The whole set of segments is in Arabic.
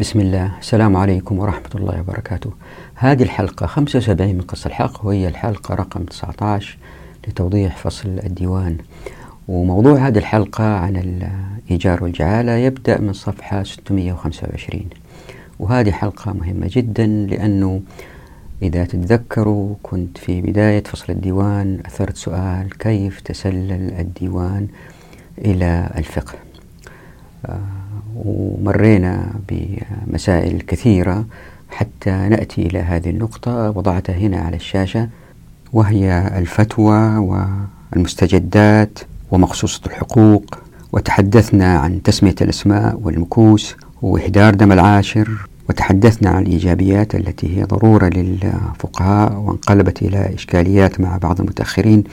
بسم الله. السلام عليكم ورحمة الله وبركاته. هذه الحلقة 75 من قصة الحق وهي الحلقة رقم 19 لتوضيح فصل الديوان. وموضوع هذه الحلقة عن الإيجار والجعالة يبدأ من صفحة 625 وهذه حلقة مهمة جدا لأنه إذا تتذكروا كنت في بداية فصل الديوان أثرت سؤال كيف تسلل الديوان إلى الفقه؟ آه ومرينا بمسائل كثيرة حتى نأتي إلى هذه النقطة. وضعتها هنا على الشاشة وهي الفتوى والمستجدات ومقصوصة الحقوق. وتحدثنا عن تسمية الأسماء والمكوس وإهدار دم العاشر. وتحدثنا عن الإيجابيات التي هي ضرورة للفقهاء وانقلبت إلى إشكاليات مع بعض المتأخرين.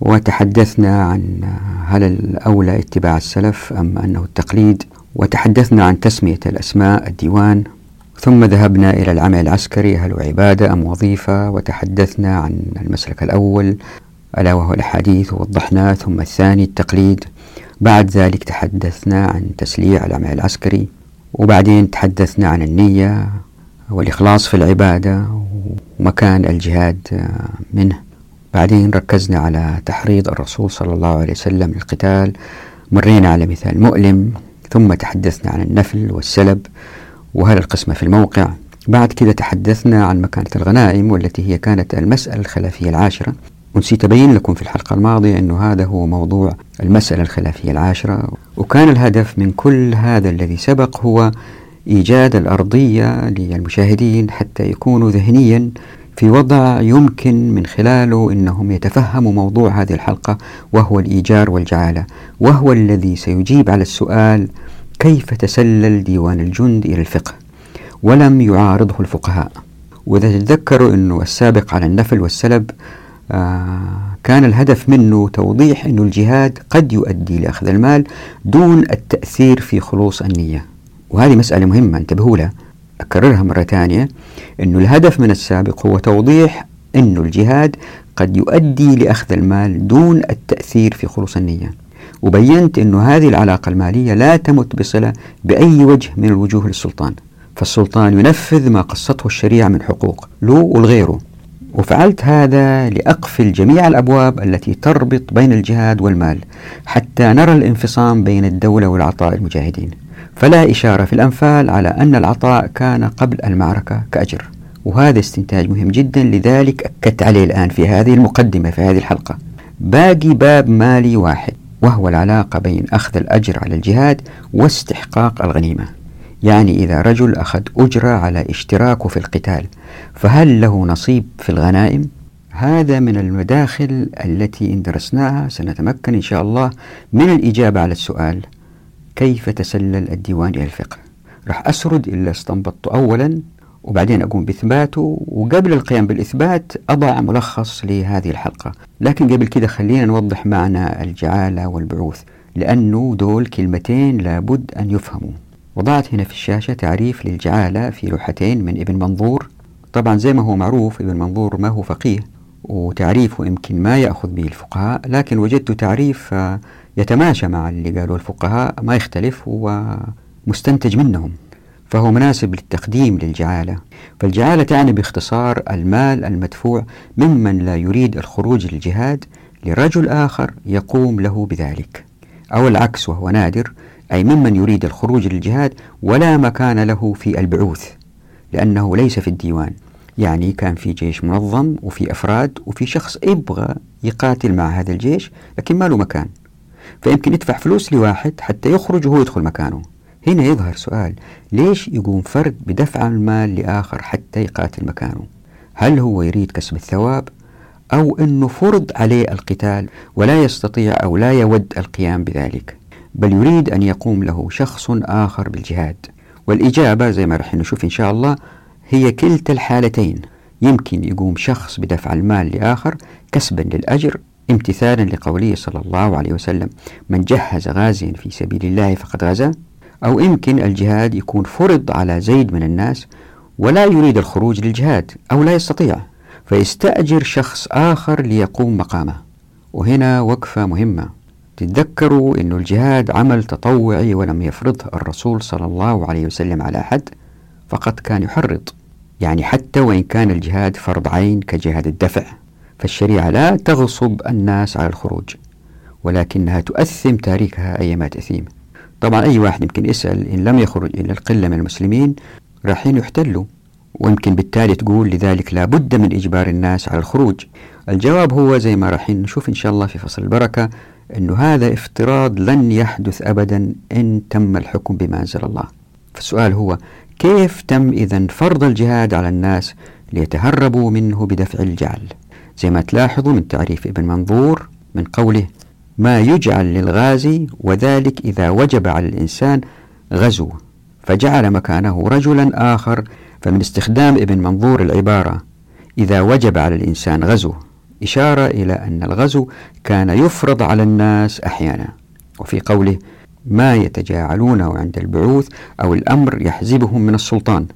وتحدثنا عن هل الأولى اتباع السلف أم أنه التقليد. وتحدثنا عن تسمية الأسماء الديوان ثم ذهبنا إلى العمل العسكري هل هو عبادة أم وظيفة؟ وتحدثنا عن المسلك الأول ألا وهو الأحاديث ووضحناه ثم الثاني التقليد. بعد ذلك تحدثنا عن تسليع العمل العسكري وبعدين تحدثنا عن النية والإخلاص في العبادة ومكان الجهاد منه. بعدين ركزنا على تحريض الرسول صلى الله عليه وسلم للقتال مرينا على مثال مؤلم ثم تحدثنا عن النفل والسلب وهل القسمة في الموقع. بعد كده تحدثنا عن مكانة الغنائم والتي هي كانت المسألة الخلافية العاشرة. ونسيت أبين لكم في الحلقة الماضية أنه هذا هو موضوع المسألة الخلافية العاشرة. وكان الهدف من كل هذا الذي سبق هو إيجاد الأرضية للمشاهدين حتى يكونوا ذهنيا في وضع يمكن من خلاله إنهم يتفهموا موضوع هذه الحلقة وهو الإيجار والجعالة، وهو الذي سيجيب على السؤال كيف تسلل ديوان الجند إلى الفقه؟ ولم يعارضه الفقهاء. واذا تتذكروا إنه السابق على النفل والسلب آه كان الهدف منه توضيح إنه الجهاد قد يؤدي لأخذ المال دون التأثير في خلوص النية. وهذه مسألة مهمة انتبهوا لها. أكررها مرة ثانية أنه الهدف من السابق هو توضيح أن الجهاد قد يؤدي لأخذ المال دون التأثير في خلوص النية. وبينت أن هذه العلاقة المالية لا تمت بصلة بأي وجه من الوجوه للسلطان. فالسلطان ينفذ ما قصته الشريعة من حقوق له ولغيره وفعلت هذا لأقفل جميع الأبواب التي تربط بين الجهاد والمال حتى نرى الانفصام بين الدولة والعطاء المجاهدين. فلا إشارة في الأنفال على أن العطاء كان قبل المعركة كأجر وهذا استنتاج مهم جدا لذلك أكدت عليه الآن في هذه المقدمة في هذه الحلقة. باقي باب مالي واحد وهو العلاقة بين أخذ الأجر على الجهاد واستحقاق الغنيمة. يعني إذا رجل أخذ أجرة على اشتراكه في القتال فهل له نصيب في الغنائم؟ هذا من المداخل التي إن درسناها سنتمكن إن شاء الله من الإجابة على السؤال. كيف تسلل الديوان إلى الفقه؟ راح أسرد إلا استنبطته أولا وبعدين أقوم بإثباته وقبل القيام بالإثبات أضع ملخص لهذه الحلقة. لكن قبل كده خلينا نوضح معنى الجعالة والبعوث لأنه دول كلمتين لابد أن يفهموا. وضعت هنا في الشاشة تعريف للجعالة في لوحتين من ابن منظور. طبعا زي ما هو معروف ابن منظور ما هو فقيه وتعريفه يمكن ما يأخذ به الفقهاء لكن وجدت تعريف يتماشى مع اللي قالوا الفقهاء ما يختلف ومستنتج منهم فهو مناسب للتقديم للجعالة. فالجعالة تعني باختصار المال المدفوع ممن لا يريد الخروج للجهاد لرجل آخر يقوم له بذلك. أو العكس وهو نادر أي ممن يريد الخروج للجهاد ولا مكان له في البعوث لأنه ليس في الديوان. يعني كان في جيش منظم وفي أفراد وفي شخص يبغى يقاتل مع هذا الجيش لكن ما له مكان. فيمكن يدفع فلوس لواحد حتى يخرج وهو يدخل مكانه. هنا يظهر سؤال ليش يقوم فرد بدفع المال لآخر حتى يقاتل مكانه؟ هل هو يريد كسب الثواب أو أنه فرض عليه القتال ولا يستطيع أو لا يود القيام بذلك؟ بل يريد أن يقوم له شخص آخر بالجهاد. والإجابة زي ما رح نشوف إن شاء الله هي كلتا الحالتين. يمكن يقوم شخص بدفع المال لآخر كسبا للأجر امتثالا لقوله صلى الله عليه وسلم من جهز غازيا في سبيل الله فقد غزا. أو يمكن الجهاد يكون فرض على زيد من الناس ولا يريد الخروج للجهاد أو لا يستطيع فيستأجر شخص آخر ليقوم مقامه. وهنا وقفة مهمة. تتذكروا أن الجهاد عمل تطوعي ولم يفرضه الرسول صلى الله عليه وسلم على أحد فقط كان يحرض يعني حتى وإن كان الجهاد فرض عين كجهاد الدفع. فالشريعة لا تغصب الناس على الخروج ولكنها تؤثم تاريخها أيما تأثيم. طبعا أي واحد يمكن يسأل إن لم يخرج إلا القلة من المسلمين رايحين يحتلوا ويمكن بالتالي تقول لذلك لا بد من إجبار الناس على الخروج. الجواب هو زي ما رايحين نشوف إن شاء الله في فصل البركة أنه هذا افتراض لن يحدث أبدا إن تم الحكم بما أنزل الله. فالسؤال هو كيف تم إذا فرض الجهاد على الناس ليتهربوا منه بدفع الجعل؟ زي ما تلاحظوا من تعريف ابن منظور من قوله ما يجعل للغازي وذلك إذا وجب على الإنسان غزو فجعل مكانه رجلا آخر فمن استخدام ابن منظور العبارة إذا وجب على الإنسان غزو إشارة إلى أن الغزو كان يفرض على الناس أحيانا وفي قوله ما يتجاعلونه عند البعوث أو الأمر يحزبهم من السلطان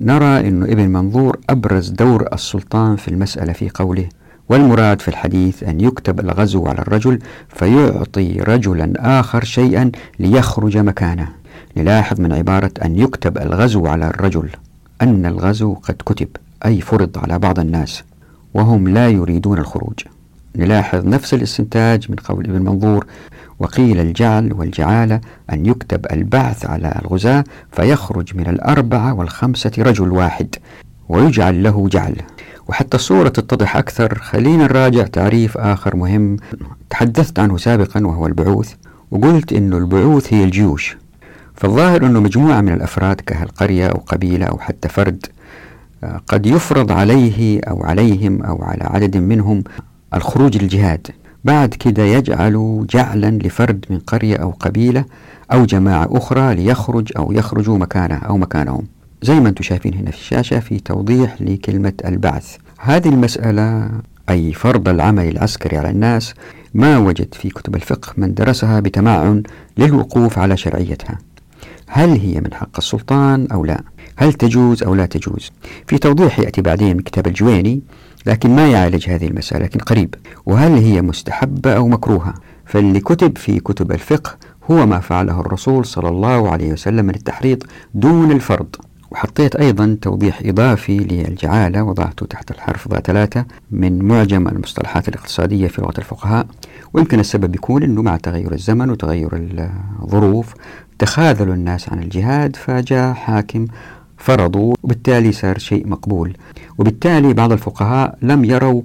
نرى أن ابن منظور أبرز دور السلطان في المسألة في قوله والمراد في الحديث أن يكتب الغزو على الرجل فيعطي رجلا آخر شيئا ليخرج مكانه. نلاحظ من عبارة أن يكتب الغزو على الرجل أن الغزو قد كتب أي فرض على بعض الناس وهم لا يريدون الخروج. نلاحظ نفس الاستنتاج من قول ابن منظور وقيل الجعل والجعالة أن يكتب البعث على الغزاة فيخرج من الأربعة والخمسة رجل واحد ويجعل له جعل. وحتى الصورة تتضح أكثر. خلينا نراجع تعريف آخر مهم. تحدثت عنه سابقا وهو البعوث وقلت أن البعوث هي الجيوش. فالظاهر أنه مجموعة من الأفراد كهالقرية أو قبيلة أو حتى فرد آه، قد يفرض عليه أو عليهم أو على عدد منهم الخروج للجهاد. بعد كده يجعل جعلا لفرد من قرية أو قبيلة أو جماعة أخرى ليخرج أو يخرجوا مكانه أو مكانهم. زي ما أنتم شايفين هنا في الشاشة في توضيح لكلمة البعث. هذه المسألة أي فرض العمل العسكري على الناس ما وجد في كتب الفقه من درسها بتمعن للوقوف على شرعيتها. هل هي من حق السلطان أو لا؟ هل تجوز أو لا تجوز؟ في توضيح يأتي بعدين من كتاب الجويني لكن ما يعالج هذه المسألة لكن قريب. وهل هي مستحبة أو مكروهة؟ فاللي كتب في كتب الفقه هو ما فعله الرسول صلى الله عليه وسلم من التحريض دون الفرض. وحطيت أيضا توضيح إضافي للجعالة وضعته تحت الحرف ضاء ثلاثة من معجم المصطلحات الاقتصادية في لغة الفقهاء. ويمكن السبب يكون أنه مع تغير الزمن وتغير الظروف تخاذلوا الناس عن الجهاد فجاء حاكم فرضوا وبالتالي صار شيء مقبول. وبالتالي بعض الفقهاء لم يروا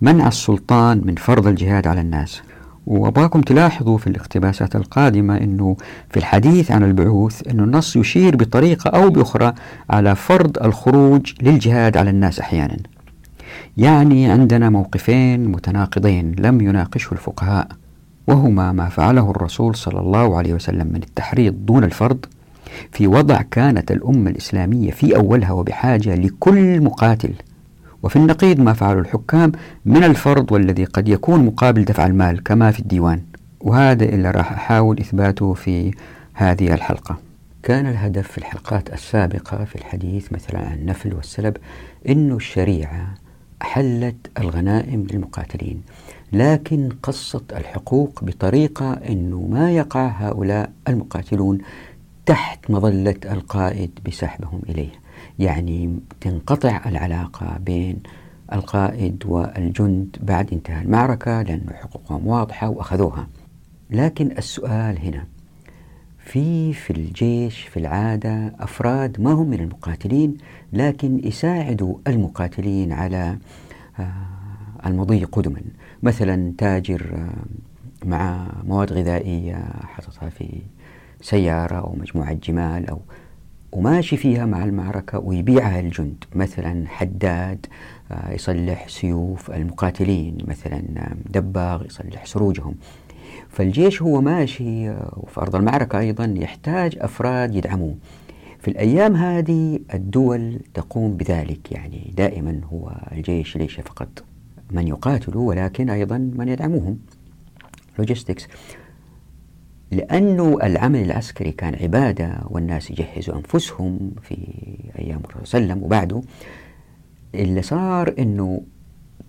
منع السلطان من فرض الجهاد على الناس. وأبغاكم تلاحظوا في الاقتباسات القادمة أنه في الحديث عن البعوث أنه النص يشير بطريقة أو بأخرى على فرض الخروج للجهاد على الناس أحيانا. يعني عندنا موقفين متناقضين لم يناقشه الفقهاء وهما ما فعله الرسول صلى الله عليه وسلم من التحريض دون الفرض. في وضع كانت الأمة الإسلامية في أولها وبحاجة لكل مقاتل وفي النقيض ما فعله الحكام من الفرض والذي قد يكون مقابل دفع المال كما في الديوان. وهذا اللي راح أحاول إثباته في هذه الحلقة. كان الهدف في الحلقات السابقة في الحديث مثلا عن النفل والسلب أن الشريعة أحلت الغنائم للمقاتلين لكن قصت الحقوق بطريقة أنه ما يقع هؤلاء المقاتلون تحت مظلة القائد بسحبهم إليه. يعني تنقطع العلاقة بين القائد والجند بعد انتهاء المعركة لأن حقوقهم واضحة وأخذوها. لكن السؤال هنا في في الجيش في العادة أفراد ما هم من المقاتلين لكن يساعدوا المقاتلين على آه، المضي قدما. مثلا تاجر آه، مع مواد غذائية حطتها في سيارة أو مجموعة جمال أو وماشي فيها مع المعركة ويبيعها الجند. مثلا حداد آه، يصلح سيوف المقاتلين. مثلا دباغ يصلح سروجهم. فالجيش هو ماشي وفي أرض المعركة أيضا يحتاج أفراد يدعموه. في الأيام هذه الدول تقوم بذلك. يعني دائما هو الجيش ليس فقط من يقاتلوا ولكن أيضا من يدعموهم. لوجيستكس لأنه العمل العسكري كان عبادة والناس يجهزوا أنفسهم في أيام الرسول صلى الله عليه وسلم وبعده. اللي صار أنه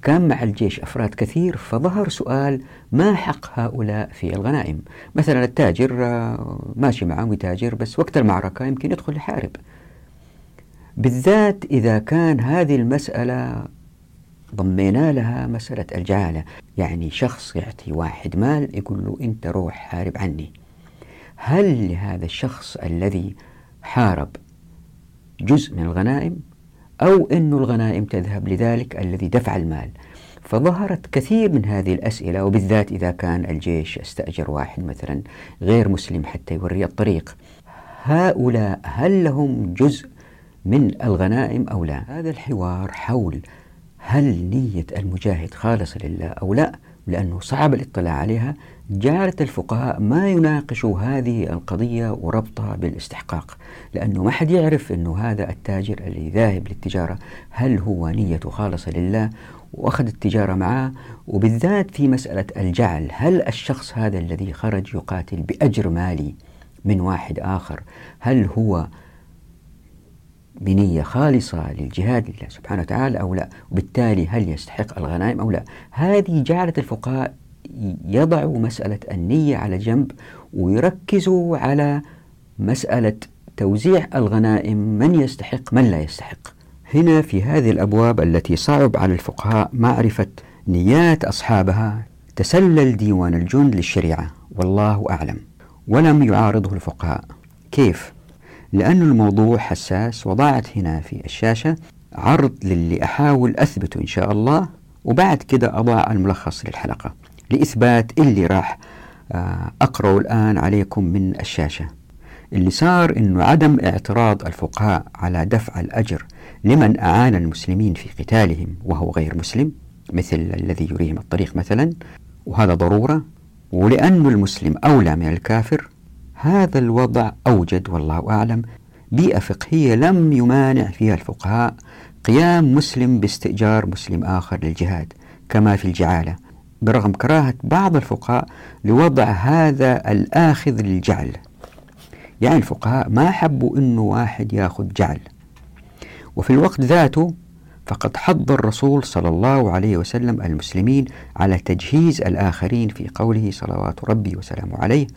كان مع الجيش أفراد كثير فظهر سؤال ما حق هؤلاء في الغنائم؟ مثلا التاجر آه، ماشي معهم يتاجر بس وقت المعركة يمكن يدخل يحارب بالذات إذا كان هذه المسألة ضمينا لها مسألة الجعالة يعني شخص يعطي واحد مال يقول له أنت روح حارب عني. هل لهذا الشخص الذي حارب جزء من الغنائم أو أن الغنائم تذهب لذلك الذي دفع المال؟ فظهرت كثير من هذه الأسئلة وبالذات إذا كان الجيش استأجر واحد مثلا غير مسلم حتى يوري الطريق. هؤلاء هل لهم جزء من الغنائم أو لا؟ هذا الحوار حول هل نية المجاهد خالصة لله أو لا؟ لأنه صعب الاطلاع عليها. جعلت الفقهاء ما يناقشوا هذه القضية وربطها بالاستحقاق لأنه ما حد يعرف أنه هذا التاجر اللي ذاهب للتجارة هل هو نيته خالصة لله؟ وأخذ التجارة معه وبالذات في مسألة الجعل هل الشخص هذا الذي خرج يقاتل بأجر مالي من واحد آخر هل هو بنية خالصة للجهاد لله سبحانه وتعالى أو لا وبالتالي هل يستحق الغنائم أو لا؟ هذه جعلت الفقهاء يضعوا مسألة النية على جنب ويركزوا على مسألة توزيع الغنائم من يستحق من لا يستحق. هنا في هذه الأبواب التي صعب على الفقهاء معرفة نيات أصحابها تسلل ديوان الجند للشريعة والله أعلم. ولم يعارضه الفقهاء. كيف؟ لأن الموضوع حساس وضعت هنا في الشاشة عرض للي أحاول أثبته إن شاء الله وبعد كده أضع الملخص للحلقة لإثبات اللي راح آه، أقرأه الآن عليكم من الشاشة. اللي صار أنه عدم اعتراض الفقهاء على دفع الأجر لمن أعان المسلمين في قتالهم وهو غير مسلم مثل الذي يريهم الطريق مثلا وهذا ضرورة ولأن المسلم أولى من الكافر هذا الوضع أوجد والله أعلم. بيئة فقهية لم يمانع فيها الفقهاء قيام مسلم باستئجار مسلم آخر للجهاد كما في الجعالة. برغم كراهة بعض الفقهاء لوضع هذا الآخذ للجعل. يعني الفقهاء ما حبوا أنه واحد ياخذ جعل. وفي الوقت ذاته فقد حض الرسول صلى الله عليه وسلم المسلمين على تجهيز الآخرين في قوله صلوات ربي وسلامه عليه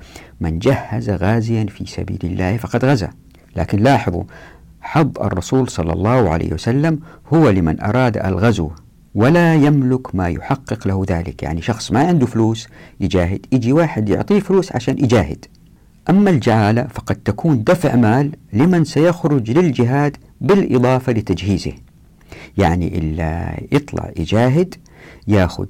من جهز غازيا في سبيل الله فقد غزا. لكن لاحظوا حض الرسول صلى الله عليه وسلم هو لمن أراد الغزو ولا يملك ما يحقق له ذلك. يعني شخص ما عنده فلوس يجاهد يجي واحد يعطيه فلوس عشان يجاهد. أما الجعالة فقد تكون دفع مال لمن سيخرج للجهاد بالإضافة لتجهيزه. يعني إلا يطلع يجاهد ياخذ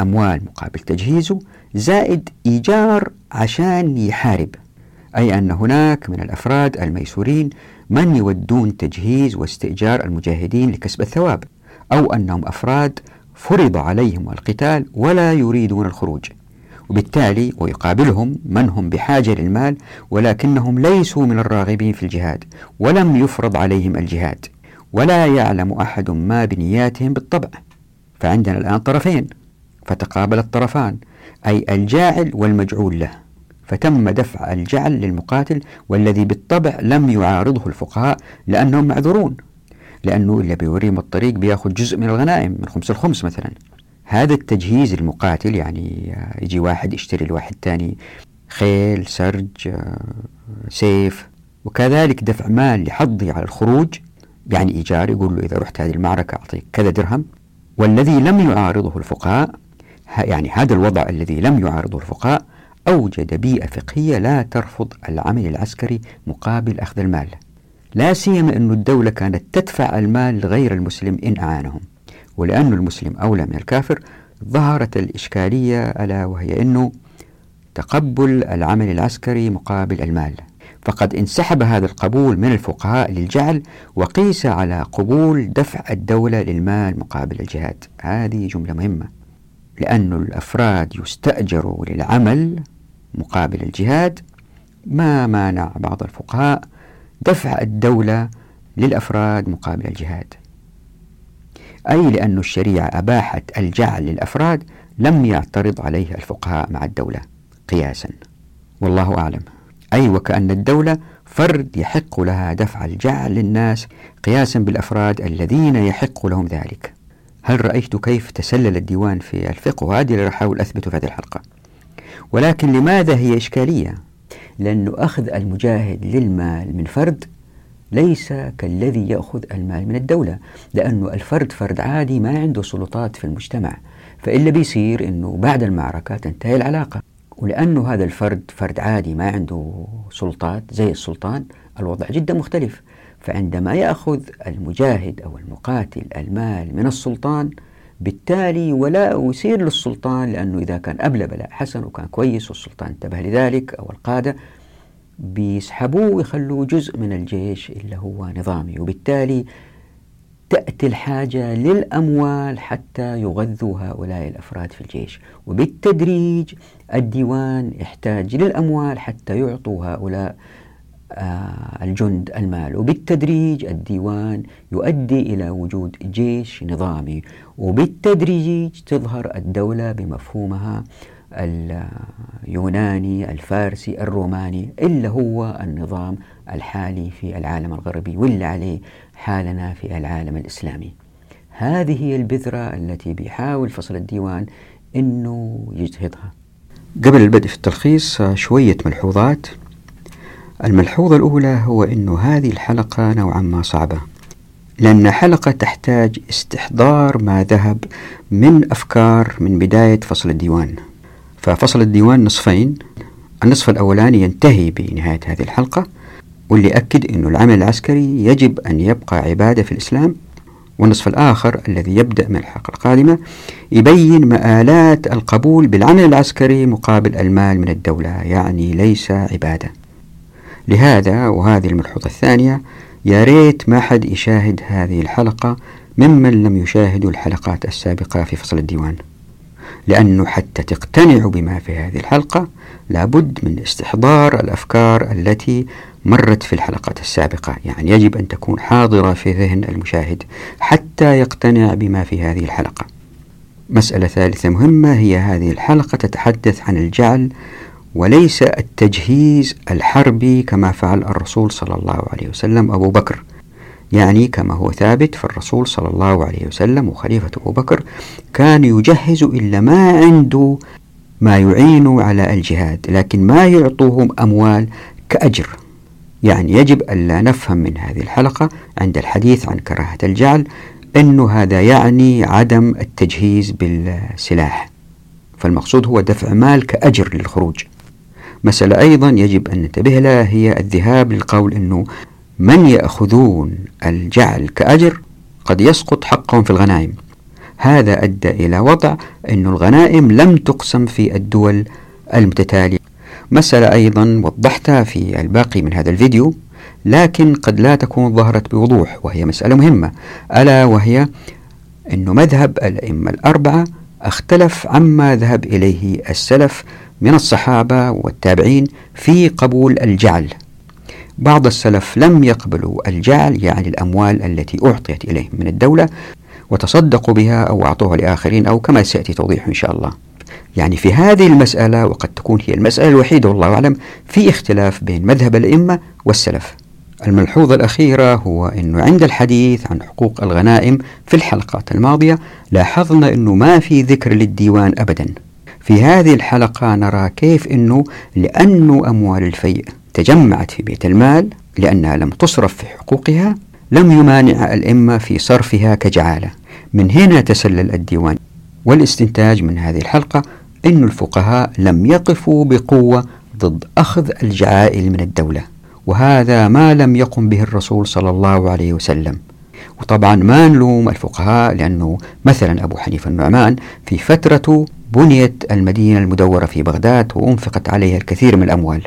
أموال مقابل تجهيزه زائد إيجار عشان يحارب. أي أن هناك من الأفراد الميسورين من يودون تجهيز واستئجار المجاهدين لكسب الثواب أو أنهم أفراد فرض عليهم القتال ولا يريدون الخروج. وبالتالي ويقابلهم من هم بحاجة للمال ولكنهم ليسوا من الراغبين في الجهاد ولم يفرض عليهم الجهاد. ولا يعلم أحد ما بنياتهم بالطبع. فعندنا الآن طرفين فتقابل الطرفان أي الجاعل والمجعول له. فتم دفع الجعل للمقاتل والذي بالطبع لم يعارضه الفقهاء لأنهم معذورون. لأنه اللي بيوريهم الطريق بياخذ جزء من الغنائم من خمس الخمس مثلا. هذا التجهيز المقاتل يعني يجي واحد يشتري لواحد ثاني خيل سرج سيف وكذلك دفع مال لحظه على الخروج يعني إيجار يقول له إذا رحت هذه المعركة أعطيك كذا درهم والذي لم يعارضه الفقهاء يعني هذا الوضع الذي لم يعارضه الفقهاء أوجد بيئة فقهية لا ترفض العمل العسكري مقابل أخذ المال. لا سيما أن الدولة كانت تدفع المال لغير المسلم إن أعانهم ولأن المسلم أولى من الكافر ظهرت الإشكالية ألا وهي أنه تقبل العمل العسكري مقابل المال. فقد انسحب هذا القبول من الفقهاء للجعل وقيس على قبول دفع الدولة للمال مقابل الجهاد. هذه جملة مهمة لأن الأفراد يستأجروا للعمل مقابل الجهاد ما مانع بعض الفقهاء دفع الدولة للأفراد مقابل الجهاد. أي لأن الشريعة أباحت الجعل للأفراد لم يعترض عليه الفقهاء مع الدولة قياسا. والله أعلم. أي وكأن الدولة فرد يحق لها دفع الجعل للناس قياسا بالأفراد الذين يحق لهم ذلك. هل رأيت كيف تسلل الديوان في الفقه؟ وهذه اللي أحاول أثبته في هذه الحلقة. ولكن لماذا هي إشكالية؟ لأنه أخذ المجاهد للمال من فرد ليس كالذي يأخذ المال من الدولة لأنه الفرد فرد عادي ما عنده سلطات في المجتمع. فإلا بيصير أنه بعد المعركة تنتهي العلاقة. ولأنه هذا الفرد فرد عادي ما عنده سلطات زي السلطان الوضع جدا مختلف. فعندما يأخذ المجاهد أو المقاتل المال من السلطان بالتالي ولا يصير للسلطان لأنه إذا كان أبلى بلاء حسن وكان كويس والسلطان انتبه لذلك أو القادة بيسحبوه ويخلوه جزء من الجيش اللي هو نظامي. وبالتالي تأتي الحاجة للأموال حتى يغذوا هؤلاء الأفراد في الجيش. وبالتدريج الديوان يحتاج للأموال حتى يعطوا هؤلاء آه، الجند المال. وبالتدريج الديوان يؤدي إلى وجود جيش نظامي. وبالتدريج تظهر الدولة بمفهومها اليوناني الفارسي الروماني إلا هو النظام الحالي في العالم الغربي واللي عليه حالنا في العالم الإسلامي. هذه هي البذرة التي بيحاول فصل الديوان أنه يجتهدها. قبل البدء في التلخيص شوية ملحوظات. الملحوظة الأولى هو أن هذه الحلقة نوعا ما صعبة لأن حلقة تحتاج استحضار ما ذهب من أفكار من بداية فصل الديوان. ففصل الديوان نصفين النصف الأولاني ينتهي بنهاية هذه الحلقة واللي أكد أن العمل العسكري يجب أن يبقى عبادة في الإسلام. والنصف الآخر الذي يبدأ من الحلقة القادمة يبين مآلات القبول بالعمل العسكري مقابل المال من الدولة يعني ليس عبادة. لهذا وهذه الملحوظة الثانية يا ريت ما حد يشاهد هذه الحلقة ممن لم يشاهدوا الحلقات السابقة في فصل الديوان. لأنه حتى تقتنعوا بما في هذه الحلقة لابد من استحضار الأفكار التي مرت في الحلقات السابقة. يعني يجب أن تكون حاضرة في ذهن المشاهد حتى يقتنع بما في هذه الحلقة. مسألة ثالثة مهمة هي هذه الحلقة تتحدث عن الجعل وليس التجهيز الحربي كما فعل الرسول صلى الله عليه وسلم أبو بكر. يعني كما هو ثابت فالرسول صلى الله عليه وسلم وخليفة أبو بكر كان يجهز إلا ما عنده ما يعين على الجهاد لكن ما يعطوهم أموال كأجر. يعني يجب ألا نفهم من هذه الحلقة عند الحديث عن كراهة الجعل أنه هذا يعني عدم التجهيز بالسلاح. فالمقصود هو دفع مال كأجر للخروج. مسألة أيضا يجب أن ننتبه لها هي الذهاب للقول أنه من يأخذون الجعل كأجر قد يسقط حقهم في الغنائم. هذا أدى إلى وضع أن الغنائم لم تقسم في الدول المتتالية. مسألة أيضا وضحتها في الباقي من هذا الفيديو لكن قد لا تكون ظهرت بوضوح وهي مسألة مهمة. ألا وهي أن مذهب الأئمة الأربعة اختلف عما ذهب إليه السلف من الصحابة والتابعين في قبول الجعل. بعض السلف لم يقبلوا الجعل يعني الأموال التي أعطيت إليهم من الدولة وتصدقوا بها أو أعطوها لآخرين أو كما سيأتي توضيح إن شاء الله. يعني في هذه المسألة وقد تكون هي المسألة الوحيدة والله أعلم في اختلاف بين مذهب الأئمة والسلف. الملحوظة الأخيرة هو أنه عند الحديث عن حقوق الغنائم في الحلقات الماضية لاحظنا أنه ما في ذكر للديوان أبدا. في هذه الحلقة نرى كيف أنه لأنه أموال الفيء تجمعت في بيت المال لأنها لم تصرف في حقوقها لم يمانع الأئمة في صرفها كجعالة. من هنا تسلل الديوان. والاستنتاج من هذه الحلقة أن الفقهاء لم يقفوا بقوة ضد أخذ الجعائل من الدولة وهذا ما لم يقم به الرسول صلى الله عليه وسلم. وطبعا ما نلوم الفقهاء لأنه مثلا أبو حنيفة النعمان في فترة بنيت المدينة المدورة في بغداد وأنفقت عليها الكثير من الأموال.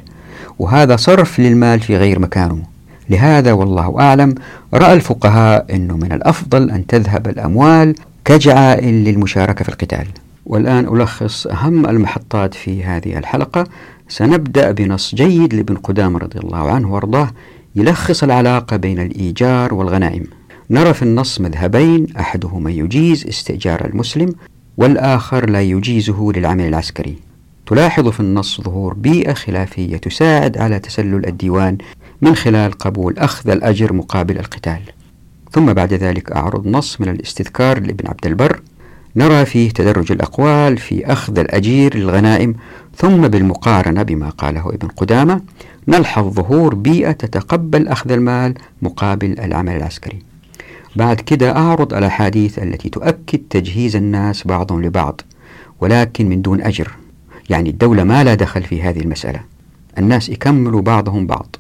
وهذا صرف للمال في غير مكانه. لهذا والله أعلم رأى الفقهاء أنه من الأفضل أن تذهب الأموال كجعائل للمشاركة في القتال. والآن ألخص أهم المحطات في هذه الحلقة. سنبدأ بنص جيد لابن قدامة رضي الله عنه وأرضاه يلخص العلاقة بين الإيجار والغنائم. نرى في النص مذهبين أحدهما يجيز استئجار المسلم والآخر لا يجيزه للعمل العسكري. تلاحظ في النص ظهور بيئة خلافية تساعد على تسلل الديوان من خلال قبول أخذ الأجر مقابل القتال. ثم بعد ذلك أعرض نص من الاستذكار لابن عبد البر. نرى فيه تدرج الأقوال في أخذ الأجير للغنائم ثم بالمقارنة بما قاله ابن قدامة نلحظ ظهور بيئة تتقبل أخذ المال مقابل العمل العسكري. بعد كده أعرض الأحاديث التي تؤكد تجهيز الناس بعضهم لبعض ولكن من دون أجر. يعني الدولة ما لا دخل في هذه المسألة. الناس يكملوا بعضهم بعض.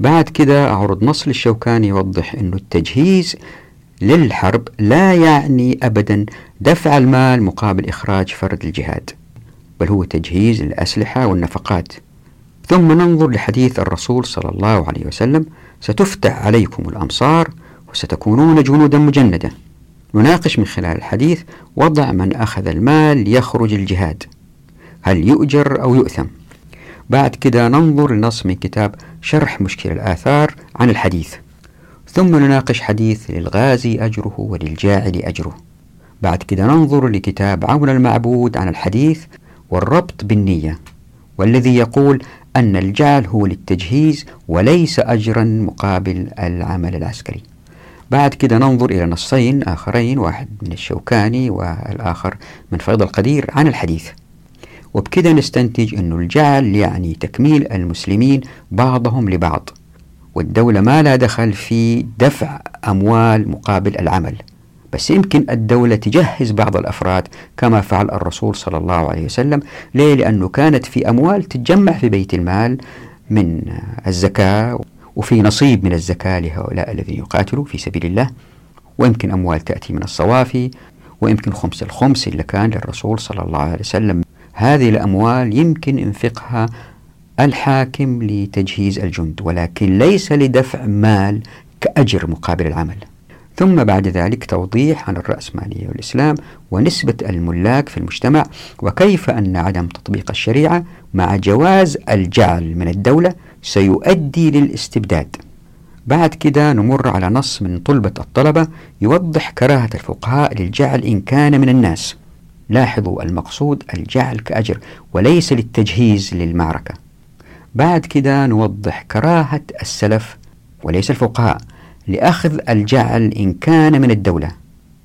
بعد كده أعرض نص للشوكاني يوضح أنه التجهيز للحرب لا يعني أبدا دفع المال مقابل إخراج فرد الجهاد بل هو تجهيز الأسلحة والنفقات. ثم ننظر لحديث الرسول صلى الله عليه وسلم ستفتح عليكم الأمصار وستكونون جنودا مجندة. نناقش من خلال الحديث وضع من أخذ المال ليخرج الجهاد. هل يؤجر أو يؤثم؟ بعد كده ننظر لنص من كتاب شرح مشكل الآثار عن الحديث. ثم نناقش حديث للغازي أجره وللجاعل أجره. بعد كده ننظر لكتاب عون المعبود عن الحديث والربط بالنية والذي يقول أن الجعل هو للتجهيز وليس أجرا مقابل العمل العسكري. بعد كده ننظر إلى نصين آخرين واحد من الشوكاني والآخر من فيض القدير عن الحديث. وبكده نستنتج أن الجعل يعني تكميل المسلمين بعضهم لبعض. والدولة ما لا دخل في دفع أموال مقابل العمل بس يمكن الدولة تجهز بعض الأفراد كما فعل الرسول صلى الله عليه وسلم ليه؟ لأنه كانت في أموال تتجمع في بيت المال من الزكاة وفي نصيب من الزكاة لهؤلاء الذين يقاتلوا في سبيل الله ويمكن أموال تأتي من الصوافي ويمكن خمس الخمس اللي كان للرسول صلى الله عليه وسلم هذه الأموال يمكن انفقها الحاكم لتجهيز الجند ولكن ليس لدفع مال كأجر مقابل العمل. ثم بعد ذلك توضيح عن الرأسمالية والإسلام ونسبة الملاك في المجتمع وكيف أن عدم تطبيق الشريعة مع جواز الجعل من الدولة سيؤدي للاستبداد. بعد كده نمر على نص من طلبة الطلبة يوضح كراهة الفقهاء للجعل إن كان من الناس. لاحظوا المقصود الجعل كأجر وليس للتجهيز للمعركة. بعد كده نوضح كراهة السلف وليس الفقهاء لأخذ الجعل إن كان من الدولة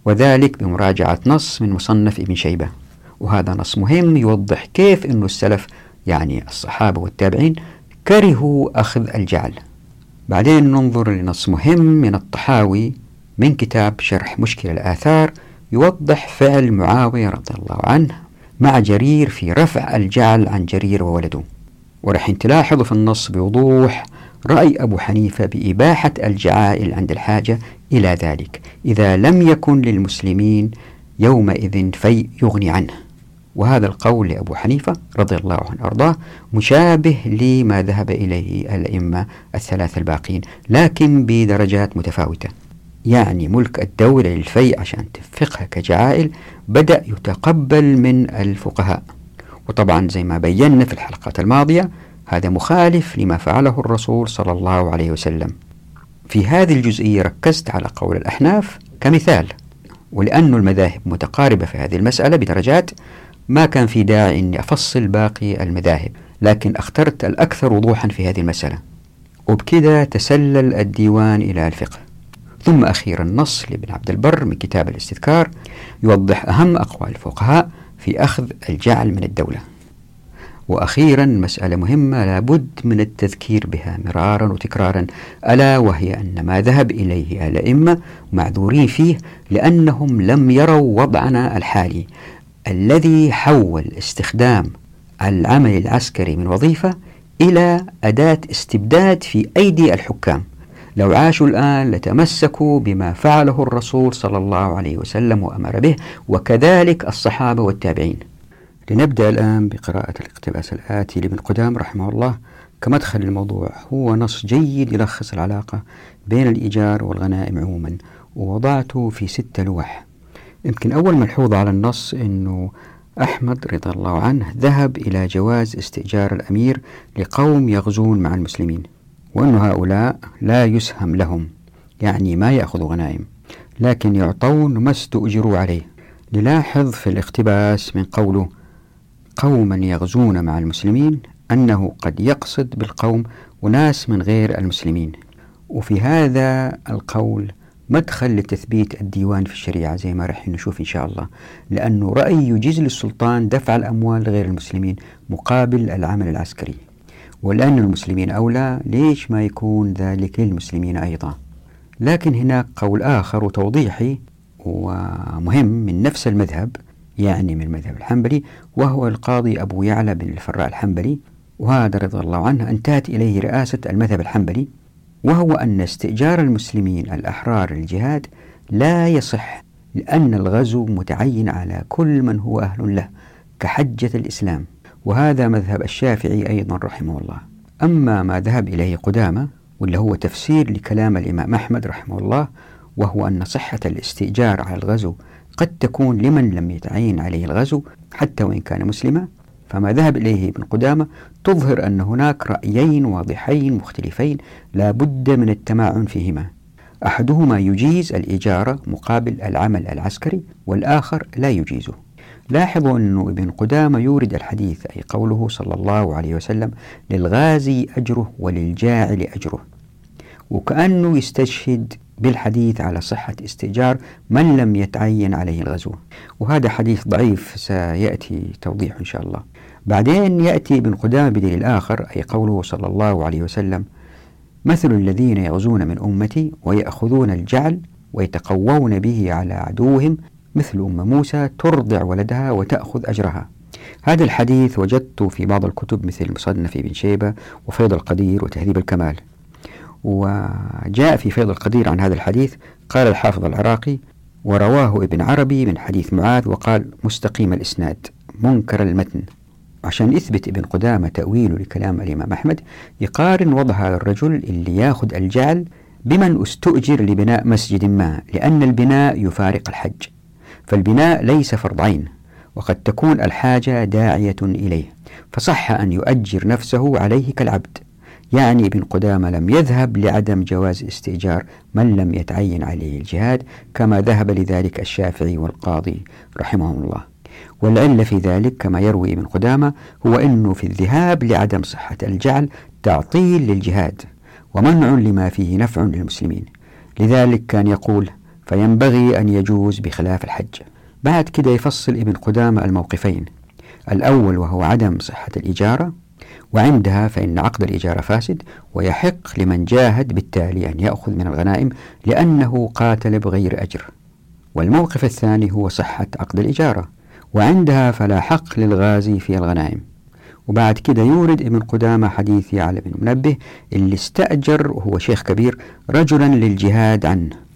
وذلك بمراجعة نص من مصنف ابن شيبة. وهذا نص مهم يوضح كيف أن السلف يعني الصحابة والتابعين كرهوا أخذ الجعل. بعدين ننظر لنص مهم من الطحاوي من كتاب شرح مشكل الآثار يوضح فعل معاوية رضي الله عنه مع جرير في رفع الجعل عن جرير وولده. ورح تلاحظوا في النص بوضوح رأي أبو حنيفة بإباحة الجعائل عند الحاجة إلى ذلك. إذا لم يكن للمسلمين يومئذ في يغني عنه. وهذا القول لأبو حنيفة رضي الله عنه أرضاه مشابه لما ذهب إليه الأئمة الثلاثة الباقين لكن بدرجات متفاوتة. يعني ملك الدولة للفيء عشان تنفقها كجعائل بدأ يتقبل من الفقهاء. وطبعا زي ما بينا في الحلقات الماضية هذا مخالف لما فعله الرسول صلى الله عليه وسلم. في هذه الجزئية ركزت على قول الأحناف كمثال ولأن المذاهب متقاربة في هذه المسألة بدرجات ما كان في داعي أني أفصل باقي المذاهب لكن أخترت الأكثر وضوحا في هذه المسألة. وبكذا تسلل الديوان إلى الفقه. ثم أخيرا نص لابن عبد البر من كتاب الاستذكار يوضح أهم أقوال الفقهاء في أخذ الجعل من الدولة. وأخيرا مسألة مهمة لابد من التذكير بها مرارا وتكرارا. ألا وهي أن ما ذهب إليه الأئمة معذورين فيه لأنهم لم يروا وضعنا الحالي. الذي حول استخدام العمل العسكري من وظيفة إلى أداة استبداد في أيدي الحكام. لو عاشوا الآن لتمسكوا بما فعله الرسول صلى الله عليه وسلم وأمر به وكذلك الصحابة والتابعين. لنبدأ الآن بقراءة الاقتباس الآتي لابن قدام رحمه الله. كمدخل الموضوع هو نص جيد يلخص العلاقة بين الإيجار والغنائم عموما ووضعته في ستة لوح. يمكن أول ملحوظة على النص أنه أحمد رضي الله عنه ذهب إلى جواز استئجار الأمير لقوم يغزون مع المسلمين. وأن هؤلاء لا يسهم لهم يعني ما يأخذوا غنائم لكن يعطون ما استؤجروا عليه. نلاحظ في الاقتباس من قوله قوما يغزون مع المسلمين أنه قد يقصد بالقوم أناس من غير المسلمين. وفي هذا القول مدخل لتثبيت الديوان في الشريعة زي ما رح نشوف إن شاء الله لأنه رأي يجيز للسلطان دفع الأموال لغير المسلمين مقابل العمل العسكري. ولأن المسلمين أولى ليش ما يكون ذلك للمسلمين أيضا؟ لكن هناك قول آخر وتوضيحي ومهم من نفس المذهب يعني من المذهب الحنبلي وهو القاضي أبو يعلى بن الفراء الحنبلي وهذا رضي الله عنه انتهت إليه رئاسة المذهب الحنبلي وهو أن استئجار المسلمين الأحرار للجهاد لا يصح لأن الغزو متعين على كل من هو أهل له كحجة الإسلام. وهذا مذهب الشافعي أيضا رحمه الله. أما ما ذهب إليه قدامة واللي هو تفسير لكلام الإمام أحمد رحمه الله وهو أن صحة الاستئجار على الغزو قد تكون لمن لم يتعين عليه الغزو حتى وإن كان مسلما. فما ذهب إليه ابن قدامة تظهر أن هناك رأيين واضحين مختلفين لا بد من التماعن فيهما. أحدهما يجيز الإجارة مقابل العمل العسكري والآخر لا يجيزه. لاحظوا أن ابن قدامة يورد الحديث أي قوله صلى الله عليه وسلم للغازي أجره وللجاعل أجره. وكأنه يستشهد بالحديث على صحة استئجار من لم يتعين عليه الغزو. وهذا حديث ضعيف سيأتي توضيح إن شاء الله. بعدين يأتي ابن قدامة بدليل آخر أي قوله صلى الله عليه وسلم مثل الذين يغزون من أمتي ويأخذون الجعل ويتقوون به على عدوهم مثل أم موسى ترضع ولدها وتأخذ أجرها. هذا الحديث وجدته في بعض الكتب مثل مصنف ابن شيبة وفيض القدير وتهذيب الكمال. وجاء في فيض القدير عن هذا الحديث قال الحافظ العراقي ورواه ابن عربي من حديث معاذ وقال مستقيم الإسناد منكر المتن. عشان يثبت ابن قدامة تأويله لكلام الإمام أحمد يقارن وضع هذا الرجل اللي ياخذ الجعل بمن استؤجر لبناء مسجد ما لأن البناء يفارق الحج. فالبناء ليس فرض عين وقد تكون الحاجة داعية إليه فصح أن يؤجر نفسه عليه كالعبد يعني ابن قدامة لم يذهب لعدم جواز استئجار من لم يتعين عليه الجهاد كما ذهب لذلك الشافعي والقاضي رحمهم الله. والعلة في ذلك كما يروي ابن قدامة هو أنه في الذهاب لعدم صحة الجعل تعطيل للجهاد ومنع لما فيه نفع للمسلمين. لذلك كان يقول فينبغي أن يجوز بخلاف الحج. بعد كده يفصل ابن قدامة الموقفين. الأول وهو عدم صحة الإجارة وعندها فإن عقد الإجارة فاسد ويحق لمن جاهد بالتالي أن يأخذ من الغنائم لأنه قاتل بغير أجر. والموقف الثاني هو صحة عقد الإجارة وعندها فلا حق للغازي في الغنائم. وبعد كده يورد ابن قدامة حديث على بن منبه اللي استأجر وهو شيخ كبير رجلا للجهاد عنه.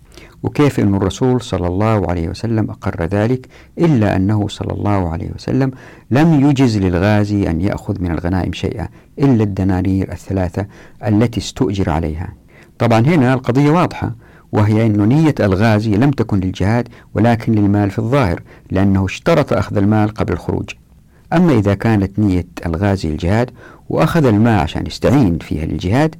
وكيف أن الرسول صلى الله عليه وسلم أقر ذلك إلا أنه صلى الله عليه وسلم لم يجز للغازي أن يأخذ من الغنائم شيئا إلا الدنانير الثلاثة التي استؤجر عليها. طبعا هنا القضية واضحة وهي أن نية الغازي لم تكن للجهاد ولكن للمال في الظاهر لأنه اشترط أخذ المال قبل الخروج. أما إذا كانت نية الغازي الجهاد وأخذ المال عشان يستعين فيها للجهاد